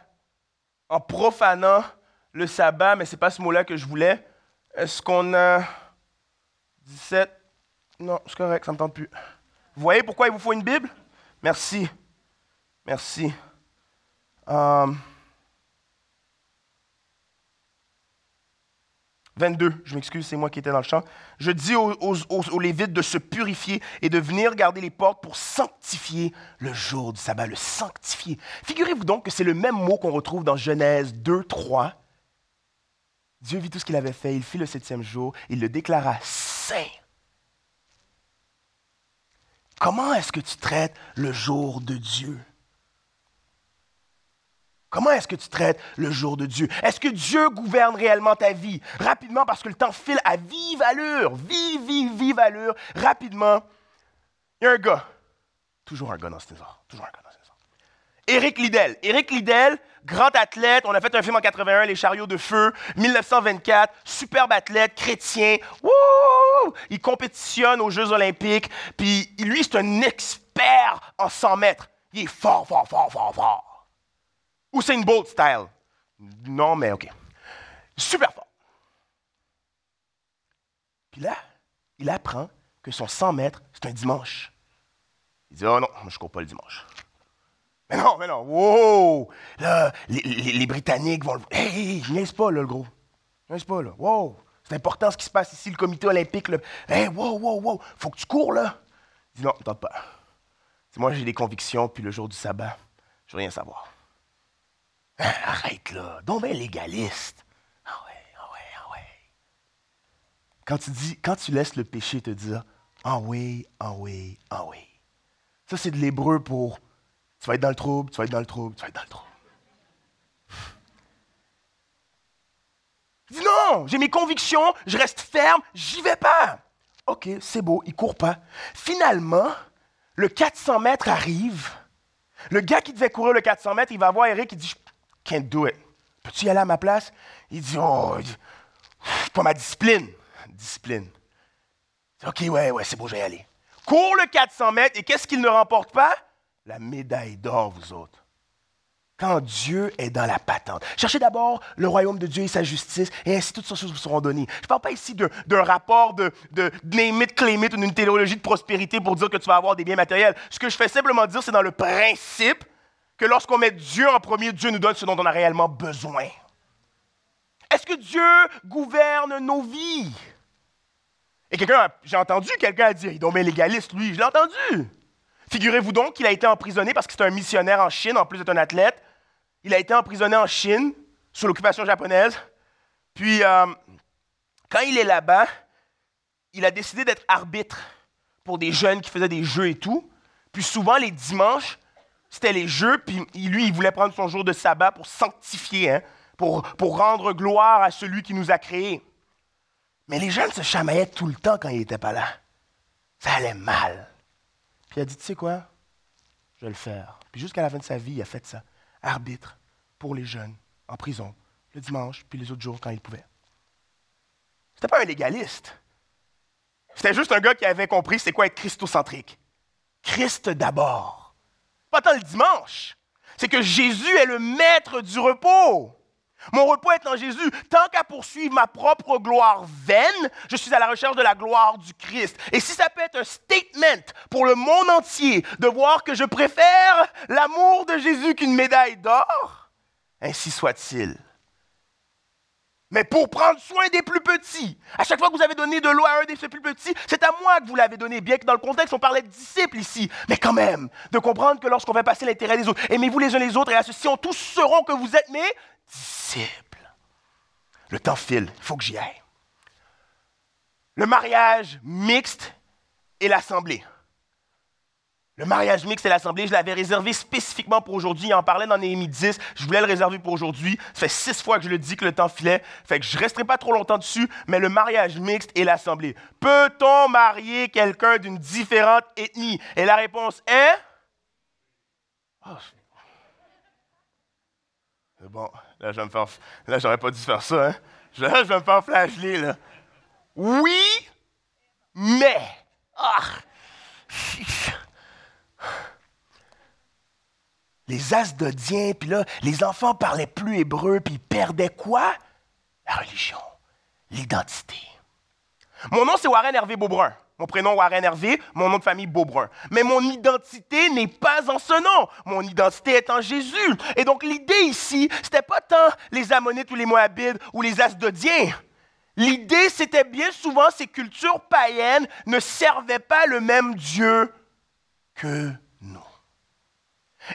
A: En profanant le sabbat, mais ce n'est pas ce mot-là que je voulais. Est-ce qu'on a 17? Non, c'est correct, ça ne me tente plus. Vous voyez pourquoi il vous faut une Bible? Merci. Merci. Euh, 22, je m'excuse, c'est moi qui étais dans le champ. Je dis aux, aux, Lévites de se purifier et de venir garder les portes pour sanctifier le jour du sabbat, le sanctifier. Figurez-vous donc que c'est le même mot qu'on retrouve dans Genèse 2, 3. Dieu vit tout ce qu'il avait fait, il fit le septième jour, il le déclara saint. Comment est-ce que tu traites le jour de Dieu? Comment est-ce que tu traites le jour de Dieu? Est-ce que Dieu gouverne réellement ta vie? Rapidement, parce que le temps file à vive allure, vive, vive, vive allure. Rapidement, il y a un gars, toujours un gars dans ce histoire, toujours un gars. Éric Liddell. Éric Liddell, grand athlète, on a fait un film en 81, Les chariots de feu, 1924, superbe athlète, chrétien, wouh! il compétitionne aux Jeux olympiques, puis lui, c'est un expert en 100 mètres. Il est fort, fort, fort, fort, fort. Usain Bolt style. Non, mais OK. Super fort. Puis là, il apprend que son 100 mètres, c'est un dimanche. Il dit, oh non, je ne cours pas le dimanche. Mais non, mais non, wow! Là, les, Britanniques vont le... Hey, je niaise pas, là, le gros. Je niaise pas, là. Wow! C'est important ce qui se passe ici, le comité olympique, là. Hey, wow, wow, wow! Faut que tu cours, là. Dit, non, tente pas. moi, j'ai des convictions, puis le jour du sabbat, je veux rien savoir. Hein, arrête là, donc bien légaliste. Ah ouais, ah ouais, ah ouais. Quand tu dis, quand tu laisses le péché te dire ah oui, ah oui, ah oui. Ça, c'est de l'hébreu pour tu vas être dans le trouble, tu vas être dans le trouble, tu vas être dans le trouble. dis non, j'ai mes convictions, je reste ferme, j'y vais pas. OK, c'est beau, il court pas. Finalement, le 400 mètres arrive. Le gars qui devait courir le 400 mètres, il va voir Eric, il dit Can't do it. Peux-tu y aller à ma place? Il dit, oh, pas ma discipline. Discipline. OK, ouais, ouais, c'est bon, je vais y aller. Cours le 400 mètres et qu'est-ce qu'il ne remporte pas? La médaille d'or, vous autres. Quand Dieu est dans la patente. Cherchez d'abord le royaume de Dieu et sa justice, et ainsi toutes ces choses vous seront données. Je ne parle pas ici d'un rapport de, de it, ou d'une théologie de prospérité pour dire que tu vas avoir des biens matériels. Ce que je fais simplement dire, c'est dans le principe que lorsqu'on met Dieu en premier, Dieu nous donne ce dont on a réellement besoin. Est-ce que Dieu gouverne nos vies? Et quelqu'un, j'ai entendu quelqu'un dire, il est légaliste, lui, je l'ai entendu. Figurez-vous donc qu'il a été emprisonné parce que c'est un missionnaire en Chine, en plus d'être un athlète. Il a été emprisonné en Chine, sous l'occupation japonaise. Puis, euh, quand il est là-bas, il a décidé d'être arbitre pour des jeunes qui faisaient des jeux et tout. Puis souvent, les dimanches, c'était les jeux, puis lui, il voulait prendre son jour de sabbat pour sanctifier, hein, pour, pour rendre gloire à celui qui nous a créés. Mais les jeunes se chamaillaient tout le temps quand il n'était pas là. Ça allait mal. Il a dit, tu sais quoi? Je vais le faire. Puis jusqu'à la fin de sa vie, il a fait ça. Arbitre pour les jeunes, en prison, le dimanche, puis les autres jours quand il pouvait. C'était pas un légaliste. C'était juste un gars qui avait compris c'est quoi être christocentrique. Christ d'abord pas tant le dimanche. C'est que Jésus est le maître du repos. Mon repos est en Jésus. Tant qu'à poursuivre ma propre gloire vaine, je suis à la recherche de la gloire du Christ. Et si ça peut être un statement pour le monde entier de voir que je préfère l'amour de Jésus qu'une médaille d'or, ainsi soit-il mais pour prendre soin des plus petits. À chaque fois que vous avez donné de l'eau à un des plus petits, c'est à moi que vous l'avez donné, bien que dans le contexte, on parlait de disciples ici. Mais quand même, de comprendre que lorsqu'on va passer l'intérêt des autres, aimez-vous les uns les autres et on tous sauront que vous êtes mes disciples. Le temps file, il faut que j'y aille. Le mariage mixte et l'assemblée. Le mariage mixte et l'assemblée, je l'avais réservé spécifiquement pour aujourd'hui. Il en parlait dans Néhémie 10. Je voulais le réserver pour aujourd'hui. Ça fait six fois que je le dis que le temps filait. Fait que je resterai pas trop longtemps dessus. Mais le mariage mixte et l'assemblée. Peut-on marier quelqu'un d'une différente ethnie? Et la réponse est? Oh. Bon, là, je vais pas dû faire ça, hein? Là, je vais me faire flasher, là. Oui, mais. Ah! Les Asdodiens, puis là, les enfants parlaient plus hébreu, puis ils perdaient quoi? La religion, l'identité. Mon nom, c'est Warren Hervé Beaubrun. Mon prénom, Warren Hervé, mon nom de famille, Beaubrun. Mais mon identité n'est pas en ce nom. Mon identité est en Jésus. Et donc, l'idée ici, c'était pas tant les Ammonites ou les Moabites ou les Asdodiens. L'idée, c'était bien souvent ces cultures païennes ne servaient pas le même Dieu que.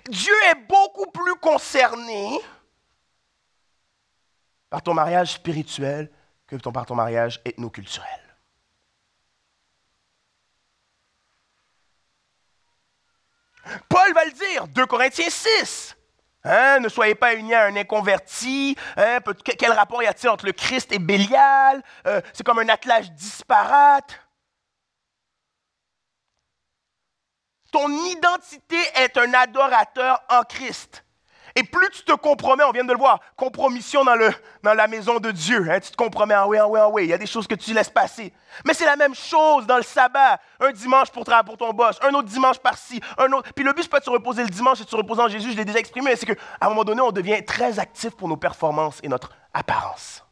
A: Dieu est beaucoup plus concerné par ton mariage spirituel que par ton mariage ethnoculturel. Paul va le dire, 2 Corinthiens 6. Hein, ne soyez pas unis à un inconverti. Hein, quel rapport y a-t-il entre le Christ et Bélial? Euh, c'est comme un attelage disparate. Ton identité est un adorateur en Christ. Et plus tu te compromets, on vient de le voir, compromission dans, le, dans la maison de Dieu. Hein, tu te compromets en oui, en oui, en oui. Il y a des choses que tu laisses passer. Mais c'est la même chose dans le sabbat. Un dimanche pour, pour ton boss, un autre dimanche par-ci, un autre. Puis le but, c'est pas de se reposer le dimanche et de se reposer en Jésus, je l'ai déjà exprimé, c'est qu'à un moment donné, on devient très actif pour nos performances et notre apparence.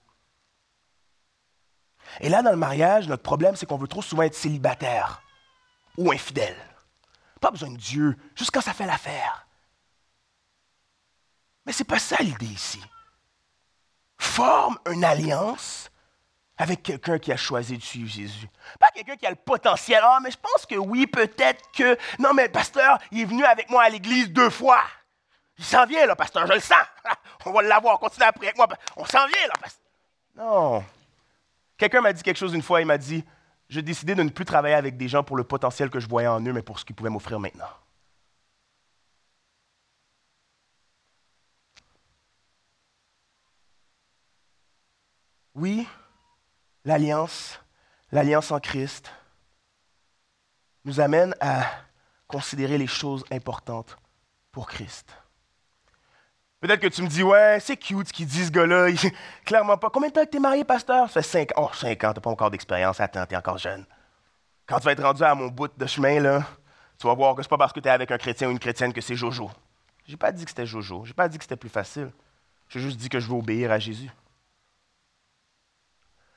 A: Et là, dans le mariage, notre problème, c'est qu'on veut trop souvent être célibataire ou infidèle. Pas besoin de Dieu, juste quand ça fait l'affaire. Mais ce n'est pas ça l'idée ici. Forme une alliance avec quelqu'un qui a choisi de suivre Jésus. Pas quelqu'un qui a le potentiel. Ah, mais je pense que oui, peut-être que. Non, mais le pasteur, il est venu avec moi à l'église deux fois. Il s'en vient, là, pasteur, je le sens. On va l'avoir, continue après avec moi. On s'en vient, là, pasteur. Non. Quelqu'un m'a dit quelque chose une fois, il m'a dit j'ai décidé de ne plus travailler avec des gens pour le potentiel que je voyais en eux, mais pour ce qu'ils pouvaient m'offrir maintenant. Oui, l'alliance, l'alliance en Christ, nous amène à considérer les choses importantes pour Christ. Peut-être que tu me dis, ouais, c'est cute ce qu'il dit, ce gars-là. Clairement pas. Combien de temps que tu es marié, pasteur? Ça fait 5 ans. Oh, 5 ans, tu pas encore d'expérience. Attends, tu es encore jeune. Quand tu vas être rendu à mon bout de chemin, là, tu vas voir que c'est pas parce que tu es avec un chrétien ou une chrétienne que c'est Jojo. J'ai pas dit que c'était Jojo. J'ai pas dit que c'était plus facile. J'ai juste dit que je veux obéir à Jésus.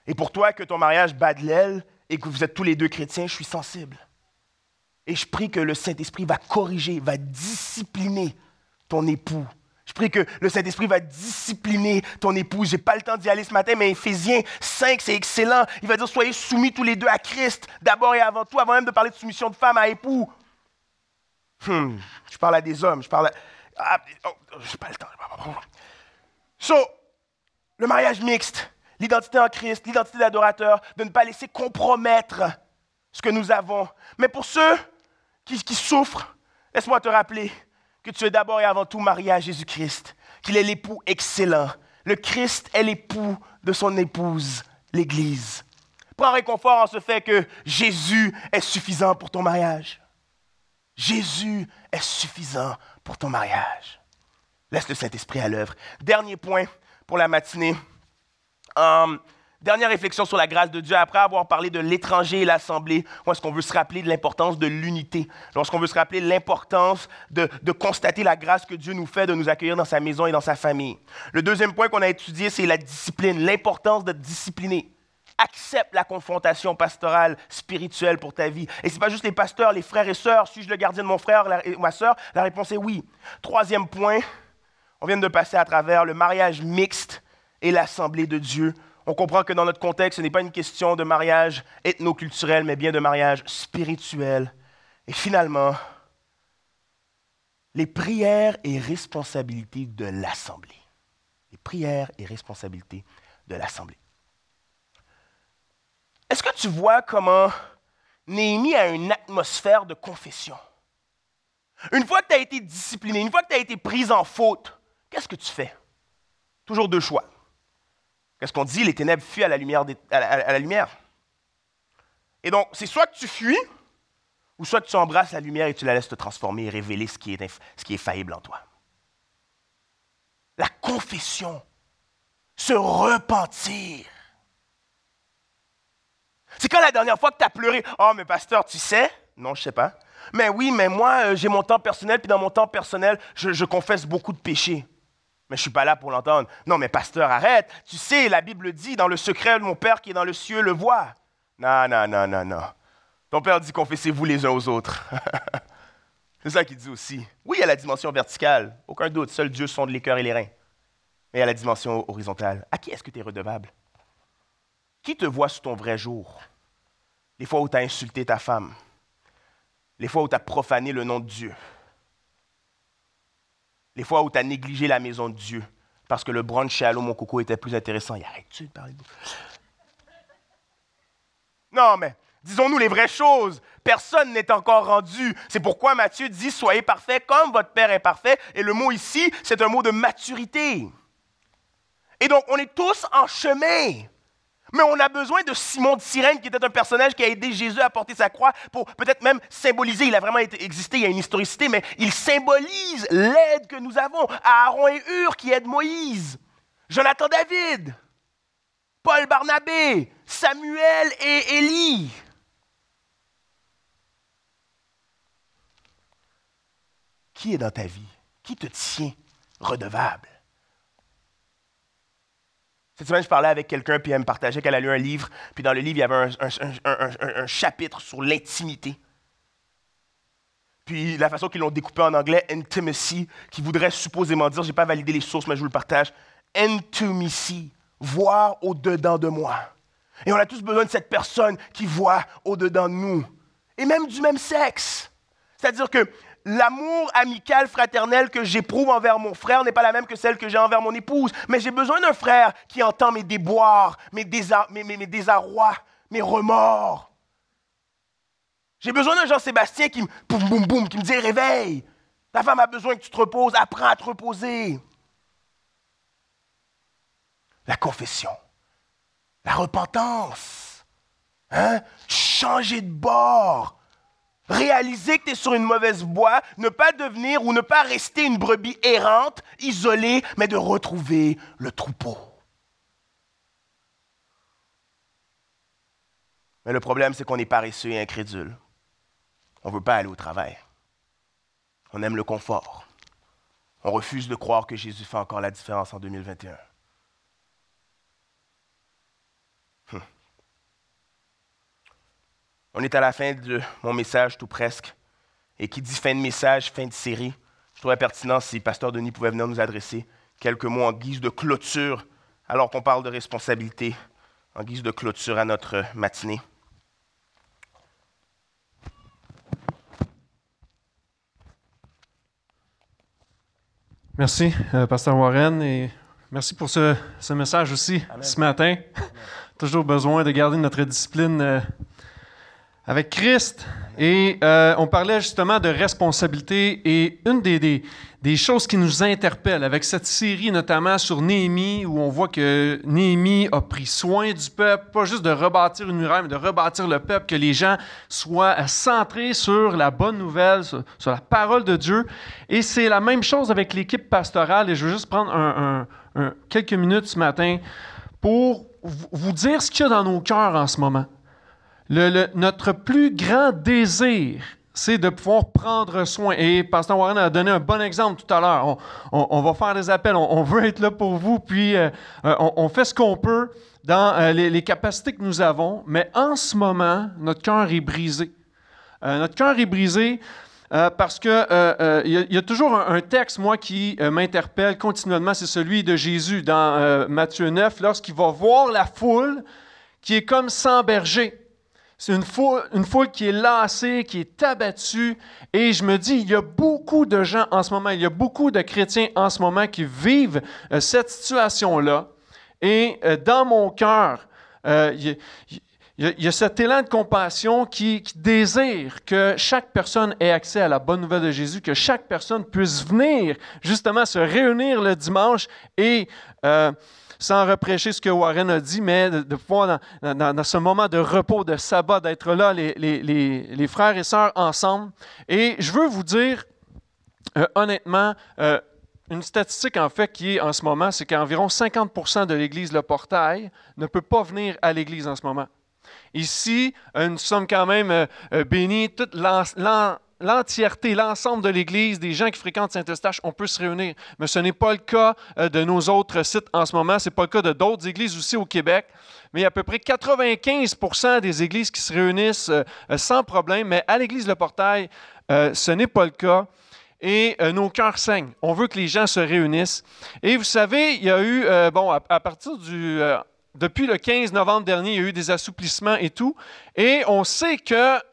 A: Et pour toi, que ton mariage bat de l'aile et que vous êtes tous les deux chrétiens, je suis sensible. Et je prie que le Saint-Esprit va corriger, va discipliner ton époux je prie que le Saint-Esprit va discipliner ton épouse. Je n'ai pas le temps d'y aller ce matin, mais Éphésiens 5, c'est excellent. Il va dire Soyez soumis tous les deux à Christ, d'abord et avant tout, avant même de parler de soumission de femme à époux. Hmm, je parle à des hommes, je parle à. Ah, oh, je n'ai pas le temps. So, le mariage mixte, l'identité en Christ, l'identité d'adorateur, de ne pas laisser compromettre ce que nous avons. Mais pour ceux qui souffrent, laisse-moi te rappeler que tu es d'abord et avant tout marié à Jésus-Christ, qu'il est l'époux excellent. Le Christ est l'époux de son épouse, l'Église. Prends réconfort en ce fait que Jésus est suffisant pour ton mariage. Jésus est suffisant pour ton mariage. Laisse le Saint-Esprit à l'œuvre. Dernier point pour la matinée. Hum, Dernière réflexion sur la grâce de Dieu, après avoir parlé de l'étranger et l'assemblée, est-ce qu'on veut se rappeler de l'importance de l'unité, lorsqu'on veut se rappeler l'importance de, de, constater la grâce que Dieu nous fait de nous accueillir dans sa maison et dans sa famille. Le deuxième point qu'on a étudié, c'est la discipline, l'importance d'être discipliné. Accepte la confrontation pastorale, spirituelle pour ta vie. Et ce n'est pas juste les pasteurs, les frères et sœurs. Suis-je le gardien de mon frère ou ma sœur? La réponse est oui. Troisième point, on vient de passer à travers le mariage mixte et l'assemblée de Dieu on comprend que dans notre contexte, ce n'est pas une question de mariage ethnoculturel, mais bien de mariage spirituel. Et finalement, les prières et responsabilités de l'Assemblée. Les prières et responsabilités de l'Assemblée. Est-ce que tu vois comment Néhémie a une atmosphère de confession? Une fois que tu as été discipliné, une fois que tu as été prise en faute, qu'est-ce que tu fais? Toujours deux choix. Qu'est-ce qu'on dit? Les ténèbres fuient à la lumière. Et donc, c'est soit que tu fuis, ou soit que tu embrasses la lumière et tu la laisses te transformer et révéler ce qui est, faillible en toi. La confession, se repentir. C'est quand la dernière fois que tu as pleuré? Oh, mais pasteur, tu sais? Non, je sais pas. Mais oui, mais moi, euh, j'ai mon temps personnel, puis dans mon temps personnel, je, confesse beaucoup de péchés. Mais je ne suis pas là pour l'entendre. Non, mais pasteur, arrête. Tu sais, la Bible dit, dans le secret, mon Père qui est dans le ciel le voit. Non, non, non, non, non. Ton Père dit, confessez-vous les uns aux autres. C'est ça qu'il dit aussi. Oui, il y a la dimension verticale. Aucun doute. Seul Dieu sonde les cœurs et les reins. Mais il y a la dimension horizontale. À qui est-ce que tu es redevable? Qui te voit sous ton vrai jour? Les fois où tu as insulté ta femme, les fois où tu as profané le nom de Dieu, les fois où tu as négligé la maison de Dieu parce que le brunch chez Allo Mon Coco était plus intéressant. Arrête-tu de parler de Non, mais disons-nous les vraies choses. Personne n'est encore rendu. C'est pourquoi Matthieu dit Soyez parfaits comme votre Père est parfait. Et le mot ici, c'est un mot de maturité. Et donc, on est tous en chemin. Mais on a besoin de Simon de Cyrène, qui était un personnage qui a aidé Jésus à porter sa croix, pour peut-être même symboliser, il a vraiment existé, il y a une historicité, mais il symbolise l'aide que nous avons. Aaron et Hur qui aident Moïse, Jonathan David, Paul Barnabé, Samuel et Élie. Qui est dans ta vie? Qui te tient redevable? Cette semaine, je parlais avec quelqu'un, puis elle me partageait qu'elle a lu un livre, puis dans le livre, il y avait un, chapitre sur l'intimité. Puis la façon qu'ils l'ont découpé en anglais, intimacy, qui voudrait supposément dire, je n'ai pas validé les sources, mais je vous le partage, intimacy, voir au-dedans de moi. Et on a tous besoin de cette personne qui voit au-dedans de nous. Et même du même sexe. C'est-à-dire que l'amour amical, fraternel que j'éprouve envers mon frère n'est pas la même que celle que j'ai envers mon épouse. Mais j'ai besoin d'un frère qui entend mes déboires, mes, désarrois, mes remords. J'ai besoin d'un Jean-Sébastien qui me boum, boum, boum, qui me dit réveille. Ta femme a besoin que tu te reposes, apprends à te reposer. La confession, la repentance, hein? changer de bord, réaliser que tu es sur une mauvaise voie, ne pas devenir ou ne pas rester une brebis errante, isolée, mais de retrouver le troupeau. Mais le problème, c'est qu'on est paresseux et incrédule. On ne veut pas aller au travail. On aime le confort. On refuse de croire que Jésus fait encore la différence en 2021. On est à la fin de mon message, tout presque. Et qui dit fin de message, fin de série, je trouvais pertinent si Pasteur Denis pouvait venir nous adresser quelques mots en guise de clôture, alors qu'on parle de responsabilité, en guise de clôture à notre matinée.
B: Merci, euh, Pasteur Warren, et merci pour ce, message aussi ce matin. Toujours besoin de garder notre discipline. Euh, avec Christ. Et euh, on parlait justement de responsabilité. Et une des, choses qui nous interpelle avec cette série, notamment sur Néhémie, où on voit que Néhémie a pris soin du peuple, pas juste de rebâtir une muraille, mais de rebâtir le peuple, que les gens soient centrés sur la bonne nouvelle, sur, la parole de Dieu. Et c'est la même chose avec l'équipe pastorale. Et je veux juste prendre quelques minutes ce matin pour vous dire ce qu'il y a dans nos cœurs en ce moment notre plus grand désir, c'est de pouvoir prendre soin. Et Pasteur Warren a donné un bon exemple tout à l'heure. On, va faire des appels, on, veut être là pour vous, puis euh, euh, on, fait ce qu'on peut dans euh, les, capacités que nous avons, mais en ce moment, notre cœur est brisé. notre cœur est brisé parce que il y, a toujours un, un texte, moi, qui m'interpelle continuellement, c'est celui de Jésus dans Matthieu 9, lorsqu'il va voir la foule qui est comme sans berger. C'est une foule, une foule qui est lassée, qui est abattue. Et je me dis, il y a beaucoup de gens en ce moment, il y a beaucoup de chrétiens en ce moment qui vivent euh, cette situation-là. Et euh, dans mon cœur, euh, il, y, a, cet élan de compassion qui, désire que chaque personne ait accès à la bonne nouvelle de Jésus, que chaque personne puisse venir justement se réunir le dimanche et, sans reprêcher ce que Warren a dit, mais de, pouvoir, dans, ce moment de repos, de sabbat, d'être là, les, frères et sœurs ensemble. Et je veux vous dire, euh, honnêtement, euh, une statistique en fait qui est en ce moment, c'est qu'environ 50% de l'Église Le Portail ne peut pas venir à l'Église en ce moment. Ici, nous sommes quand même euh, bénis, toute l'entièreté, l'ensemble de l'Église, des gens qui fréquentent Saint-Eustache, on peut se réunir. Mais ce n'est pas le cas de nos autres sites en ce moment. Ce n'est pas le cas de d'autres églises aussi au Québec. Mais il y a à peu près 95% des églises qui se réunissent sans problème. Mais à l'Église Le Portail, ce n'est pas le cas. Et nos cœurs saignent. On veut que les gens se réunissent. Et vous savez, il y a eu, bon, à, partir du depuis le 15 novembre dernier, il y a eu des assouplissements et tout. Et on sait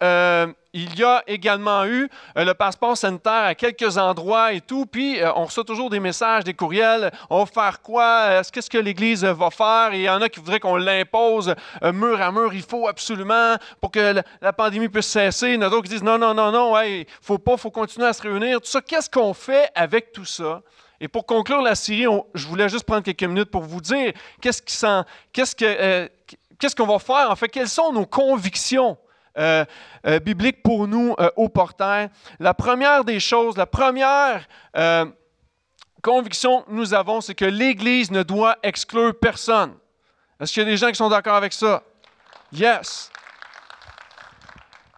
B: euh, y a également eu euh, le passeport sanitaire à quelques endroits et tout. Puis euh, on reçoit toujours des messages, des courriels. On va faire quoi? Qu'est-ce que l'Église va faire? Et il y en a qui voudraient qu'on l'impose mur à mur. Il faut absolument pour que la, pandémie puisse cesser. Il y en a d'autres qui disent non, non, non, non, il ne faut pas, il faut continuer à se réunir. Tout ça, qu'est-ce qu'on fait avec tout ça? Et pour conclure la série, je voulais juste prendre quelques minutes pour vous dire qu'est-ce qu'on euh, qu'on va faire, en fait, quelles sont nos convictions euh, euh, bibliques pour nous au portail. La première des choses, la première conviction que nous avons, c'est que l'Église ne doit exclure personne. Est-ce qu'il y a des gens qui sont d'accord avec ça? Yes.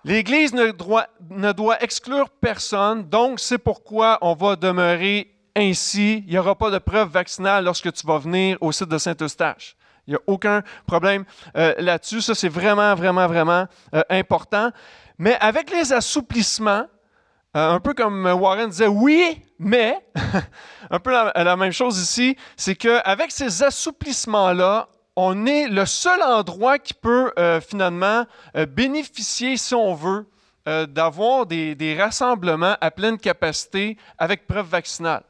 B: L'Église ne doit, ne doit exclure personne, donc c'est pourquoi on va demeurer ainsi, il n'y aura pas de preuve vaccinale lorsque tu vas venir au site de Saint-Eustache. Il n'y a aucun problème euh, là-dessus. Ça, c'est vraiment, vraiment, vraiment euh, important. Mais avec les assouplissements, euh, un peu comme Warren disait, oui, mais, un peu la, même chose ici, c'est qu'avec ces assouplissements-là, on est le seul endroit qui peut finalement bénéficier, si on veut, d'avoir des, des rassemblements à pleine capacité avec preuve vaccinale.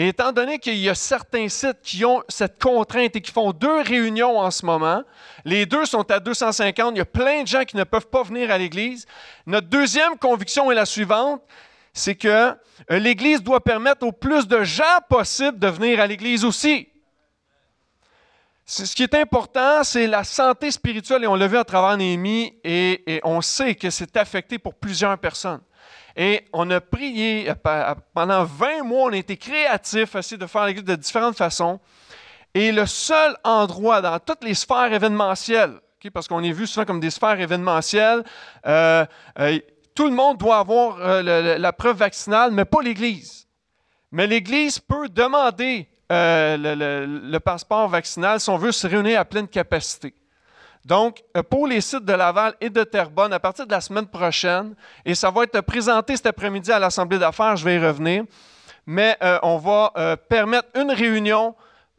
B: Et étant donné qu'il y a certains sites qui ont cette contrainte et qui font deux réunions en ce moment, les deux sont à 250, il y a plein de gens qui ne peuvent pas venir à l'Église. Notre deuxième conviction est la suivante, c'est que euh, l'Église doit permettre au plus de gens possible de venir à l'Église aussi. Ce qui est important, c'est la santé spirituelle, et on l'a vu à travers Néhémie, et, et on sait que c'est affecté pour plusieurs personnes. Et on a prié euh, pendant 20 mois, on a été créatifs, essayer de faire l'Église de différentes façons. Et le seul endroit dans toutes les sphères événementielles, parce qu'on est vu souvent comme des sphères événementielles, euh, euh, tout le monde doit avoir la preuve vaccinale, mais pas l'Église. Mais l'Église peut demander le, passeport vaccinal si on veut se réunir à pleine capacité. Donc, euh, pour les sites de Laval et de Terrebonne, à partir de la semaine prochaine, et ça va être présenté cet après-midi à l'Assemblée d'affaires, je vais y revenir, mais euh, on va euh, permettre une réunion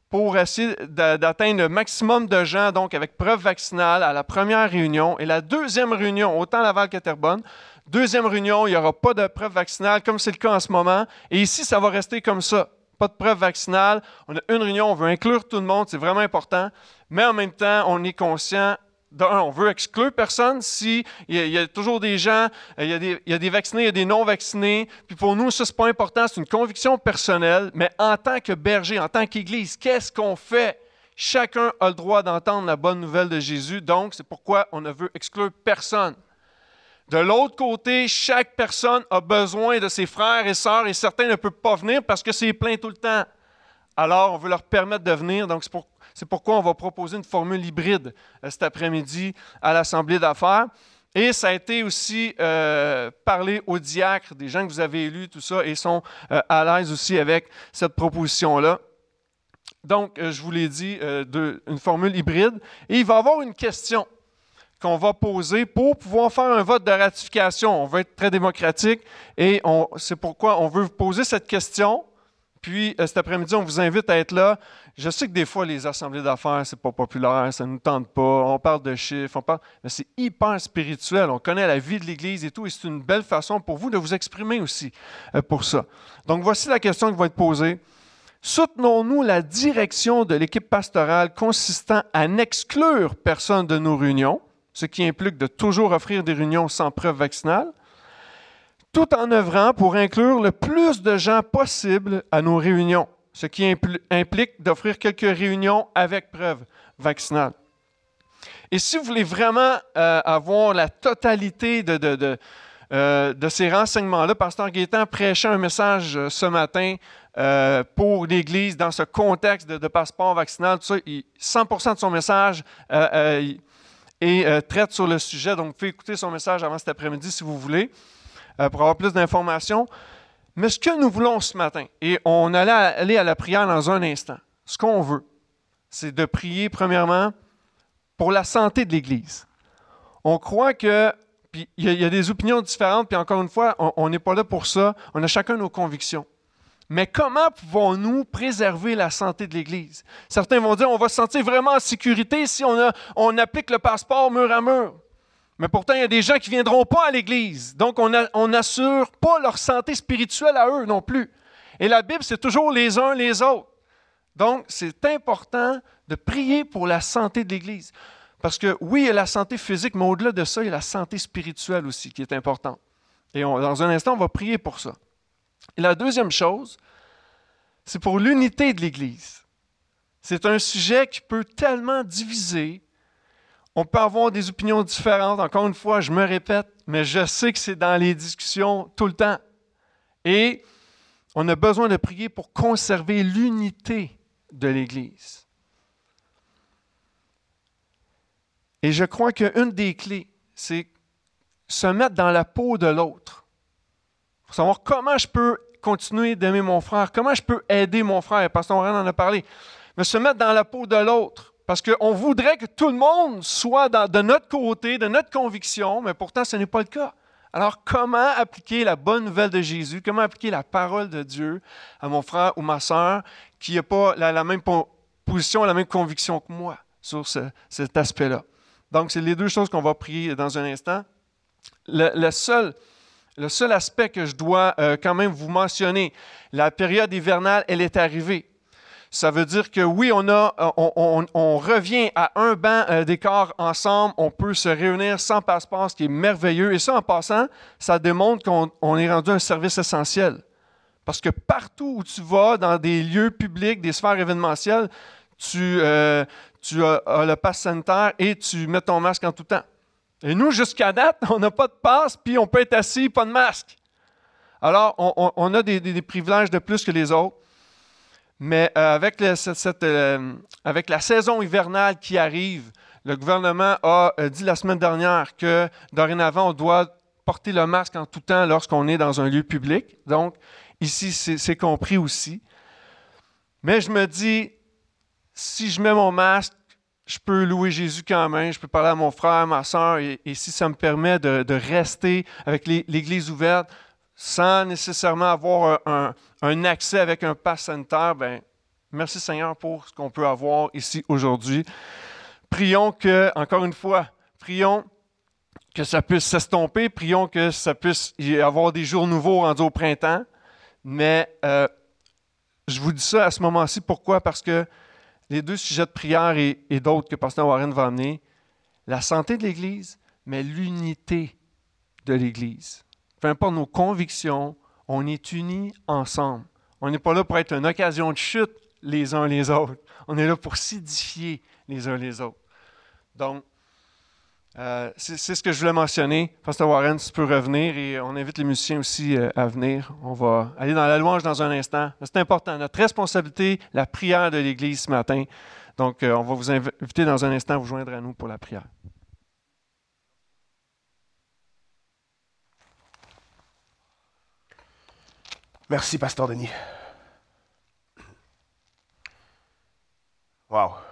B: pour essayer d'atteindre le maximum de gens, donc avec preuve vaccinale à la première réunion. Et la deuxième réunion, autant Laval que Terrebonne, deuxième réunion, il n'y aura pas de preuve vaccinale, comme c'est le cas en ce moment. Et ici, ça va rester comme ça. Pas de preuve vaccinale. On a une réunion, on veut inclure tout le monde, c'est vraiment important mais en même temps, on est conscient d'un, on veut exclure personne si il y, a, toujours des gens, euh, il y, a des, y, a des, vaccinés, il y a des non vaccinés. Puis pour nous, ça c'est pas important, c'est une conviction personnelle. Mais en tant que berger, en tant qu'Église, qu'est-ce qu'on fait? Chacun a le droit d'entendre la bonne nouvelle de Jésus. Donc c'est pourquoi on ne veut exclure personne. De l'autre côté, chaque personne a besoin de ses frères et sœurs et certains ne peuvent pas venir parce que c'est plein tout le temps. Alors, on veut leur permettre de venir. Donc, c'est pour, c'est pourquoi on va proposer une formule hybride euh, cet après-midi à l'Assemblée d'affaires. Et ça a été aussi euh, parlé aux diacres, des gens que vous avez élus, tout ça, et sont euh, à l'aise aussi avec cette proposition-là. Donc, je vous l'ai dit, une formule hybride. Et il va y avoir une question qu'on va poser pour pouvoir faire un vote de ratification. On veut être très démocratique et c'est pourquoi on veut vous poser cette question. Puis cet après-midi, on vous invite à être là. Je sais que des fois, les assemblées d'affaires, c'est pas populaire, ça ne nous tente pas, on parle de chiffres, on parle, mais c'est hyper spirituel. On connaît la vie de l'Église et tout, et c'est une belle façon pour vous de vous exprimer aussi euh, pour ça. Donc, voici la question qui va être posée. Soutenons-nous la direction de l'équipe pastorale consistant à n'exclure personne de nos réunions? Ce qui implique de toujours offrir des réunions sans preuve vaccinale, tout en œuvrant pour inclure le plus de gens possible à nos réunions, ce qui implique d'offrir quelques réunions avec preuve vaccinale. Et si vous voulez vraiment euh, avoir la totalité de, de, euh, de, ces renseignements-là, Pasteur Gaétan prêchait un message euh, ce matin pour l'Église dans ce contexte de, passeport vaccinal. Tout ça, 100% de son message et traite sur le sujet. Donc, vous pouvez écouter son message avant cet après-midi si vous voulez. Euh, pour avoir plus d'informations. Mais ce que nous voulons ce matin, et on allait aller à la prière dans un instant, ce qu'on veut, c'est de prier premièrement pour la santé de l'Église. On croit que, puis il y, a des opinions différentes, puis encore une fois, on n'est pas là pour ça, on a chacun nos convictions. Mais comment pouvons-nous préserver la santé de l'Église? Certains vont dire on va se sentir vraiment en sécurité si on, applique le passeport mur à mur. Mais pourtant, il y a des gens qui ne viendront pas à l'Église. Donc, on n'assure pas leur santé spirituelle à eux non plus. Et la Bible, c'est toujours les uns les autres. Donc, c'est important de prier pour la santé de l'Église. Parce que oui, il y a la santé physique, mais au-delà de ça, il y a la santé spirituelle aussi qui est importante. Et dans un instant, on va prier pour ça. Et la deuxième chose, c'est pour l'unité de l'Église. C'est un sujet qui peut tellement diviser on peut avoir des opinions différentes. Encore une fois, je me répète, mais je sais que c'est dans les discussions tout le temps. Et on a besoin de prier pour conserver l'unité de l'Église. Et je crois qu'une des clés, c'est se mettre dans la peau de l'autre. Pour savoir comment je peux continuer d'aimer mon frère, comment je peux aider mon frère. Pasteur Morin en a parlé. Mais se mettre dans la peau de l'autre. Parce qu'on voudrait que tout le monde soit de notre côté, de notre conviction, mais pourtant ce n'est pas le cas. Alors comment appliquer la bonne nouvelle de Jésus, comment appliquer la parole de Dieu à mon frère ou ma soeur qui n'a pas la, même position, la même conviction que moi sur cet aspect-là? Donc, c'est les deux choses qu'on va prier dans un instant. Le, seul, le seul aspect que je dois euh, quand même vous mentionner, la période hivernale, elle est arrivée. Ça veut dire que oui, on, a, on, revient à un banc euh, d'écart ensemble, on peut se réunir sans passeport, ce qui est merveilleux. Et ça, en passant, ça démontre qu'on est rendu un service essentiel. Parce que partout où tu vas, dans des lieux publics, des sphères événementielles, tu, euh, tu as, le pass sanitaire et tu mets ton masque en tout temps. Et nous, jusqu'à date, on n'a pas de passe, puis on peut être assis, pas de masque. Alors, on, a des privilèges de plus que les autres. Mais euh, avec, euh, avec, la saison hivernale qui arrive, le gouvernement a euh, dit la semaine dernière que dorénavant, on doit porter le masque en tout temps lorsqu'on est dans un lieu public. Donc, ici, c'est compris aussi. Mais je me dis, si je mets mon masque, je peux louer Jésus quand même, je peux parler à mon frère, ma soeur, et, si ça me permet de, de rester avec l'Église ouverte, sans nécessairement avoir un, accès avec un pass sanitaire, ben, merci Seigneur pour ce qu'on peut avoir ici aujourd'hui. Prions que, encore une fois, prions que ça puisse s'estomper, prions que ça puisse y avoir des jours nouveaux rendus au printemps. Mais euh, je vous dis ça à ce moment-ci. Pourquoi? Parce que les deux sujets de prière et, d'autres que Pasteur Warren va amener, la santé de l'Église, mais l'unité de l'Église peu importe nos convictions, on est unis ensemble. On n'est pas là pour être une occasion de chute les uns les autres. On est là pour s'édifier les uns les autres. Donc, euh, c'est ce que je voulais mentionner. Pasteur Warren, tu peux revenir et on invite les musiciens aussi euh, à venir. On va aller dans la louange dans un instant. C'est important. Notre responsabilité, la prière de l'Église ce matin. Donc, euh, on va vous inviter dans un instant à vous joindre à nous pour la prière.
A: Merci, Pasteur Denis. Wow.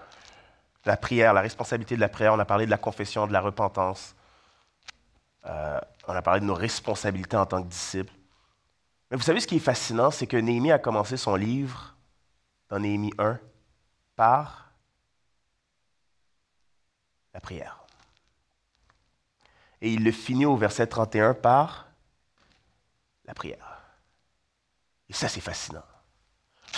A: La prière, la responsabilité de la prière. On a parlé de la confession, de la repentance. Euh, on a parlé de nos responsabilités en tant que disciples. Mais vous savez ce qui est fascinant, c'est que Néhémie a commencé son livre dans Néhémie 1 par la prière. Et il le finit au verset 31 par la prière. Et ça, c'est fascinant.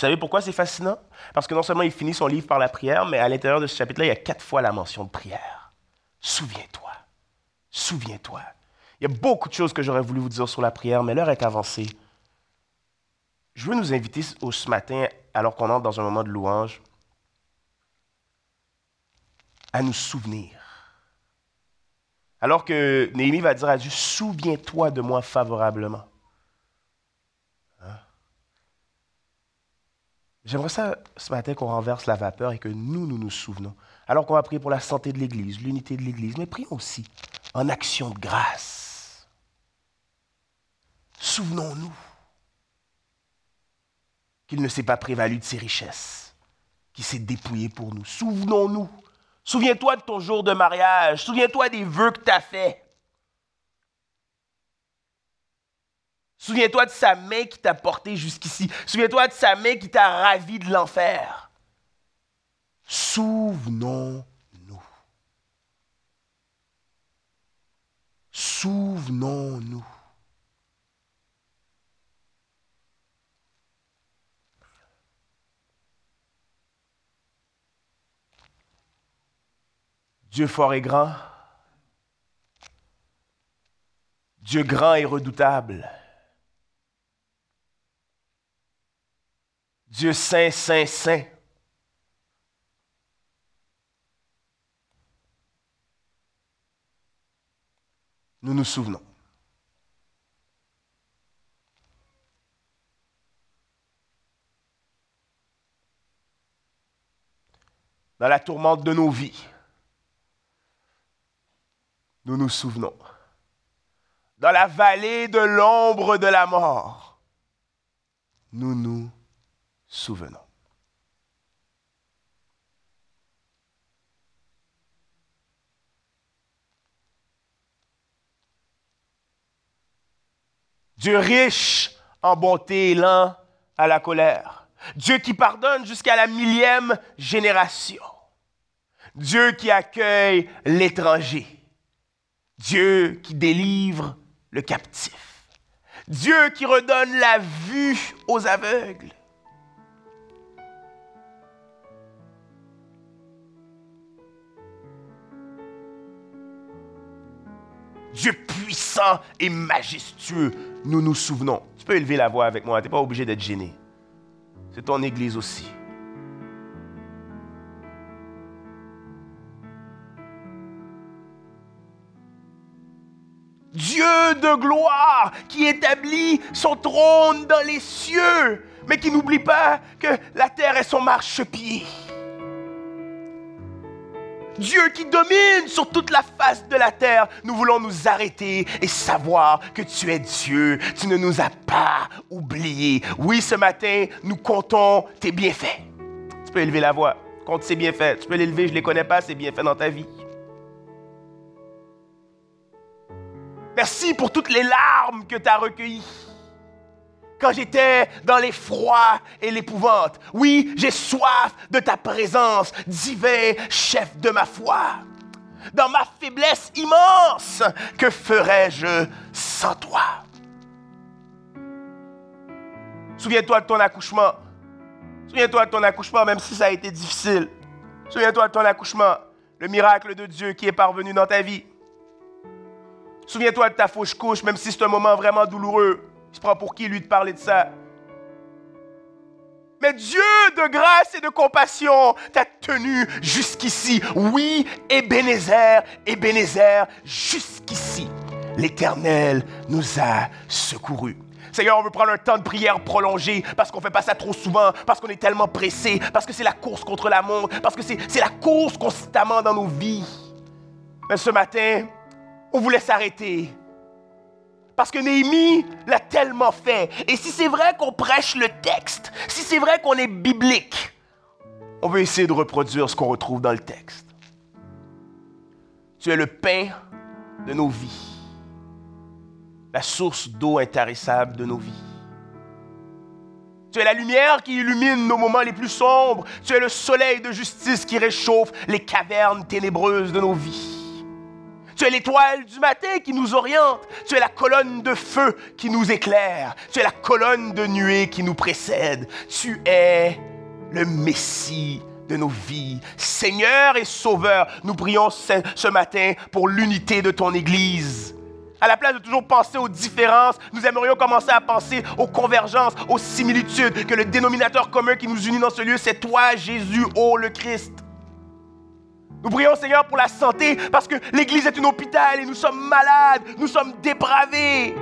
A: Vous savez pourquoi c'est fascinant? Parce que non seulement il finit son livre par la prière, mais à l'intérieur de ce chapitre-là, il y a quatre fois la mention de prière. Souviens-toi. Souviens-toi. Il y a beaucoup de choses que j'aurais voulu vous dire sur la prière, mais l'heure est avancée. Je veux nous inviter ce matin, alors qu'on entre dans un moment de louange, à nous souvenir. Alors que Néhémie va dire à Dieu, souviens-toi de moi favorablement. J'aimerais ça ce matin qu'on renverse la vapeur et que nous, nous nous souvenons. Alors qu'on va prier pour la santé de l'Église, l'unité de l'Église, mais prions aussi en action de grâce. Souvenons-nous qu'il ne s'est pas prévalu de ses richesses, qu'il s'est dépouillé pour nous. Souvenons-nous Souviens-toi de ton jour de mariage. Souviens-toi des vœux que tu as faits. Souviens-toi de sa main qui t'a porté jusqu'ici. Souviens-toi de sa main qui t'a ravi de l'enfer. Souvenons-nous. Souvenons-nous. Dieu fort et grand, Dieu grand et redoutable, Dieu saint, saint, saint. Nous nous souvenons. Dans la tourmente de nos vies, nous nous souvenons. Dans la vallée de l'ombre de la mort, nous nous souvenons. Dieu riche en bonté et lent à la colère. Dieu qui pardonne jusqu'à la millième génération. Dieu qui accueille l'étranger. Dieu qui délivre le captif. Dieu qui redonne la vue aux aveugles. Dieu puissant et majestueux, nous nous souvenons. Tu peux élever la voix avec moi, tu n'es pas obligé d'être gêné. C'est ton Église aussi. Dieu de gloire qui établit son trône dans les cieux, mais qui n'oublie pas que la terre est son marchepied. Dieu qui domine sur toute la face de la terre, nous voulons nous arrêter et savoir que tu es Dieu. Tu ne nous as pas oubliés. Oui, ce matin, nous comptons tes bienfaits. Tu peux élever la voix. Compte tes bienfaits. Tu peux l'élever, je ne les connais pas, ces bienfaits dans ta vie. Merci pour toutes les larmes que tu as recueillies. Quand j'étais dans l'effroi et l'épouvante. Oui, j'ai soif de ta présence, divin chef de ma foi. Dans ma faiblesse immense, que ferais-je sans toi? Souviens-toi de ton accouchement. Souviens-toi de ton accouchement, même si ça a été difficile. Souviens-toi de ton accouchement, le miracle de Dieu qui est parvenu dans ta vie. Souviens-toi de ta fauche couche, même si c'est un moment vraiment douloureux. Il se prend pour qui, lui, de parler de ça? Mais Dieu de grâce et de compassion t'a tenu jusqu'ici. Oui, Ebenezer, Ebenezer, jusqu'ici. L'Éternel nous a secourus. Seigneur, on veut prendre un temps de prière prolongé parce qu'on ne fait pas ça trop souvent, parce qu'on est tellement pressé, parce que c'est la course contre la montre, parce que c'est la course constamment dans nos vies. Mais ce matin, on voulait s'arrêter. Parce que Néhémie l'a tellement fait. Et si c'est vrai qu'on prêche le texte, si c'est vrai qu'on est biblique, on veut essayer de reproduire ce qu'on retrouve dans le texte. Tu es le pain de nos vies, la source d'eau intarissable de nos vies. Tu es la lumière qui illumine nos moments les plus sombres. Tu es le soleil de justice qui réchauffe les cavernes ténébreuses de nos vies. Tu es l'étoile du matin qui nous oriente. Tu es la colonne de feu qui nous éclaire. Tu es la colonne de nuée qui nous précède. Tu es le Messie de nos vies. Seigneur et Sauveur, nous prions ce, matin pour l'unité de ton Église. À la place de toujours penser aux différences, nous aimerions commencer à penser aux convergences, aux similitudes, que le dénominateur commun qui nous unit dans ce lieu, c'est toi, Jésus, ô le Christ. Nous prions, Seigneur, pour la santé, parce que l'Église est un hôpital et nous sommes malades, nous sommes dépravés.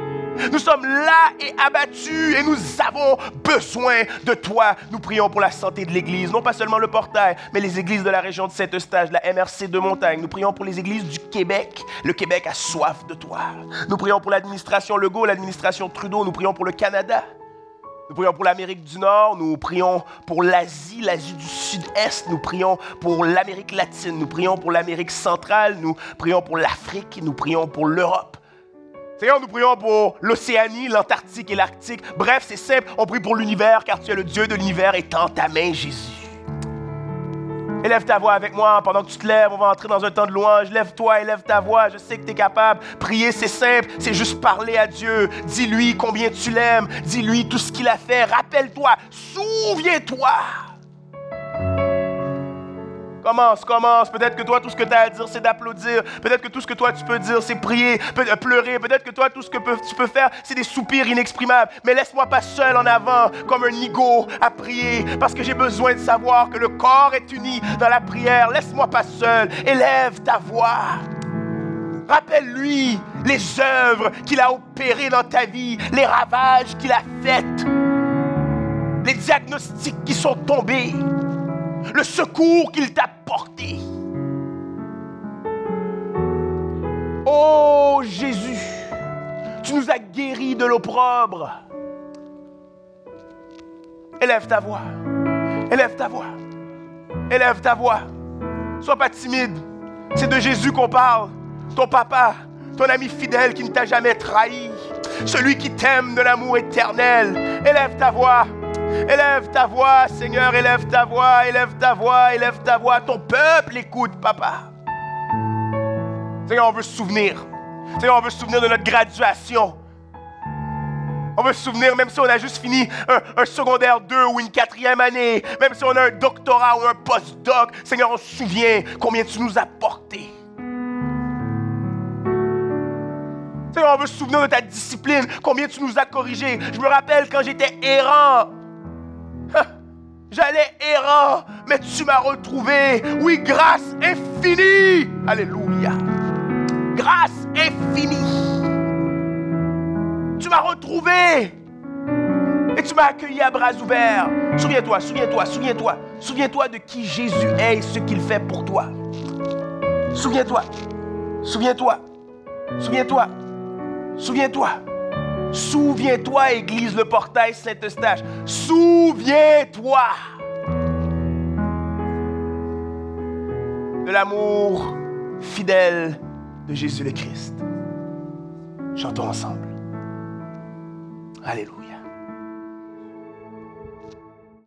A: Nous sommes là et abattus et nous avons besoin de toi. Nous prions pour la santé de l'Église, non pas seulement le portail, mais les églises de la région de Saint-Eustache, la MRC de Montagne. Nous prions pour les églises du Québec. Le Québec a soif de toi. Nous prions pour l'administration Legault, l'administration Trudeau. Nous prions pour le Canada. Nous prions pour l'Amérique du Nord, nous prions pour l'Asie, l'Asie du Sud-Est, nous prions pour l'Amérique latine, nous prions pour l'Amérique centrale, nous prions pour l'Afrique, nous prions pour l'Europe. Seigneur, nous prions pour l'Océanie, l'Antarctique et l'Arctique. Bref, c'est simple, on prie pour l'univers car tu es le Dieu de l'univers et tends ta main, Jésus. Élève ta voix avec moi pendant que tu te lèves. On va entrer dans un temps de louange. Lève-toi, élève ta voix. Je sais que tu es capable. Prier, c'est simple. C'est juste parler à Dieu. Dis-lui combien tu l'aimes. Dis-lui tout ce qu'il a fait. Rappelle-toi. Souviens-toi. Commence, commence. Peut-être que toi, tout ce que tu as à dire, c'est d'applaudir. Peut-être que tout ce que toi, tu peux dire, c'est prier, peut- pleurer. Peut-être que toi, tout ce que tu peux faire, c'est des soupirs inexprimables. Mais laisse-moi pas seul en avant, comme un nigo, à prier, parce que j'ai besoin de savoir que le corps est uni dans la prière. Laisse-moi pas seul. Élève ta voix. Rappelle-lui les œuvres qu'il a opérées dans ta vie, les ravages qu'il a faits, les diagnostics qui sont tombés le secours qu'il t'a Oh Jésus, tu nous as guéris de l'opprobre. Élève ta voix, élève ta voix, élève ta voix. Sois pas timide, c'est de Jésus qu'on parle, ton papa, ton ami fidèle qui ne t'a jamais trahi, celui qui t'aime de l'amour éternel. Élève ta voix. Élève ta voix, Seigneur, élève ta voix, élève ta voix, élève ta voix. Ton peuple écoute, papa. Seigneur, on veut se souvenir. Seigneur, on veut se souvenir de notre graduation. On veut se souvenir, même si on a juste fini un, secondaire 2 ou une quatrième année, même si on a un doctorat ou un postdoc, Seigneur, on se souvient combien tu nous as portés. Seigneur, on veut se souvenir de ta discipline, combien tu nous as corrigés. Je me rappelle quand j'étais errant. J'allais errant, mais tu m'as retrouvé. Oui, grâce infinie. Alléluia. Grâce infinie. Tu m'as retrouvé. Et tu m'as accueilli à bras ouverts. Souviens-toi, souviens-toi, souviens-toi. Souviens-toi de qui Jésus est et ce qu'il fait pour toi. Souviens-toi. Souviens-toi. Souviens-toi. Souviens-toi. Souviens-toi, Église le portail Saint-Eustache. Souviens-toi de l'amour fidèle de Jésus le Christ. Chantons ensemble. Alléluia.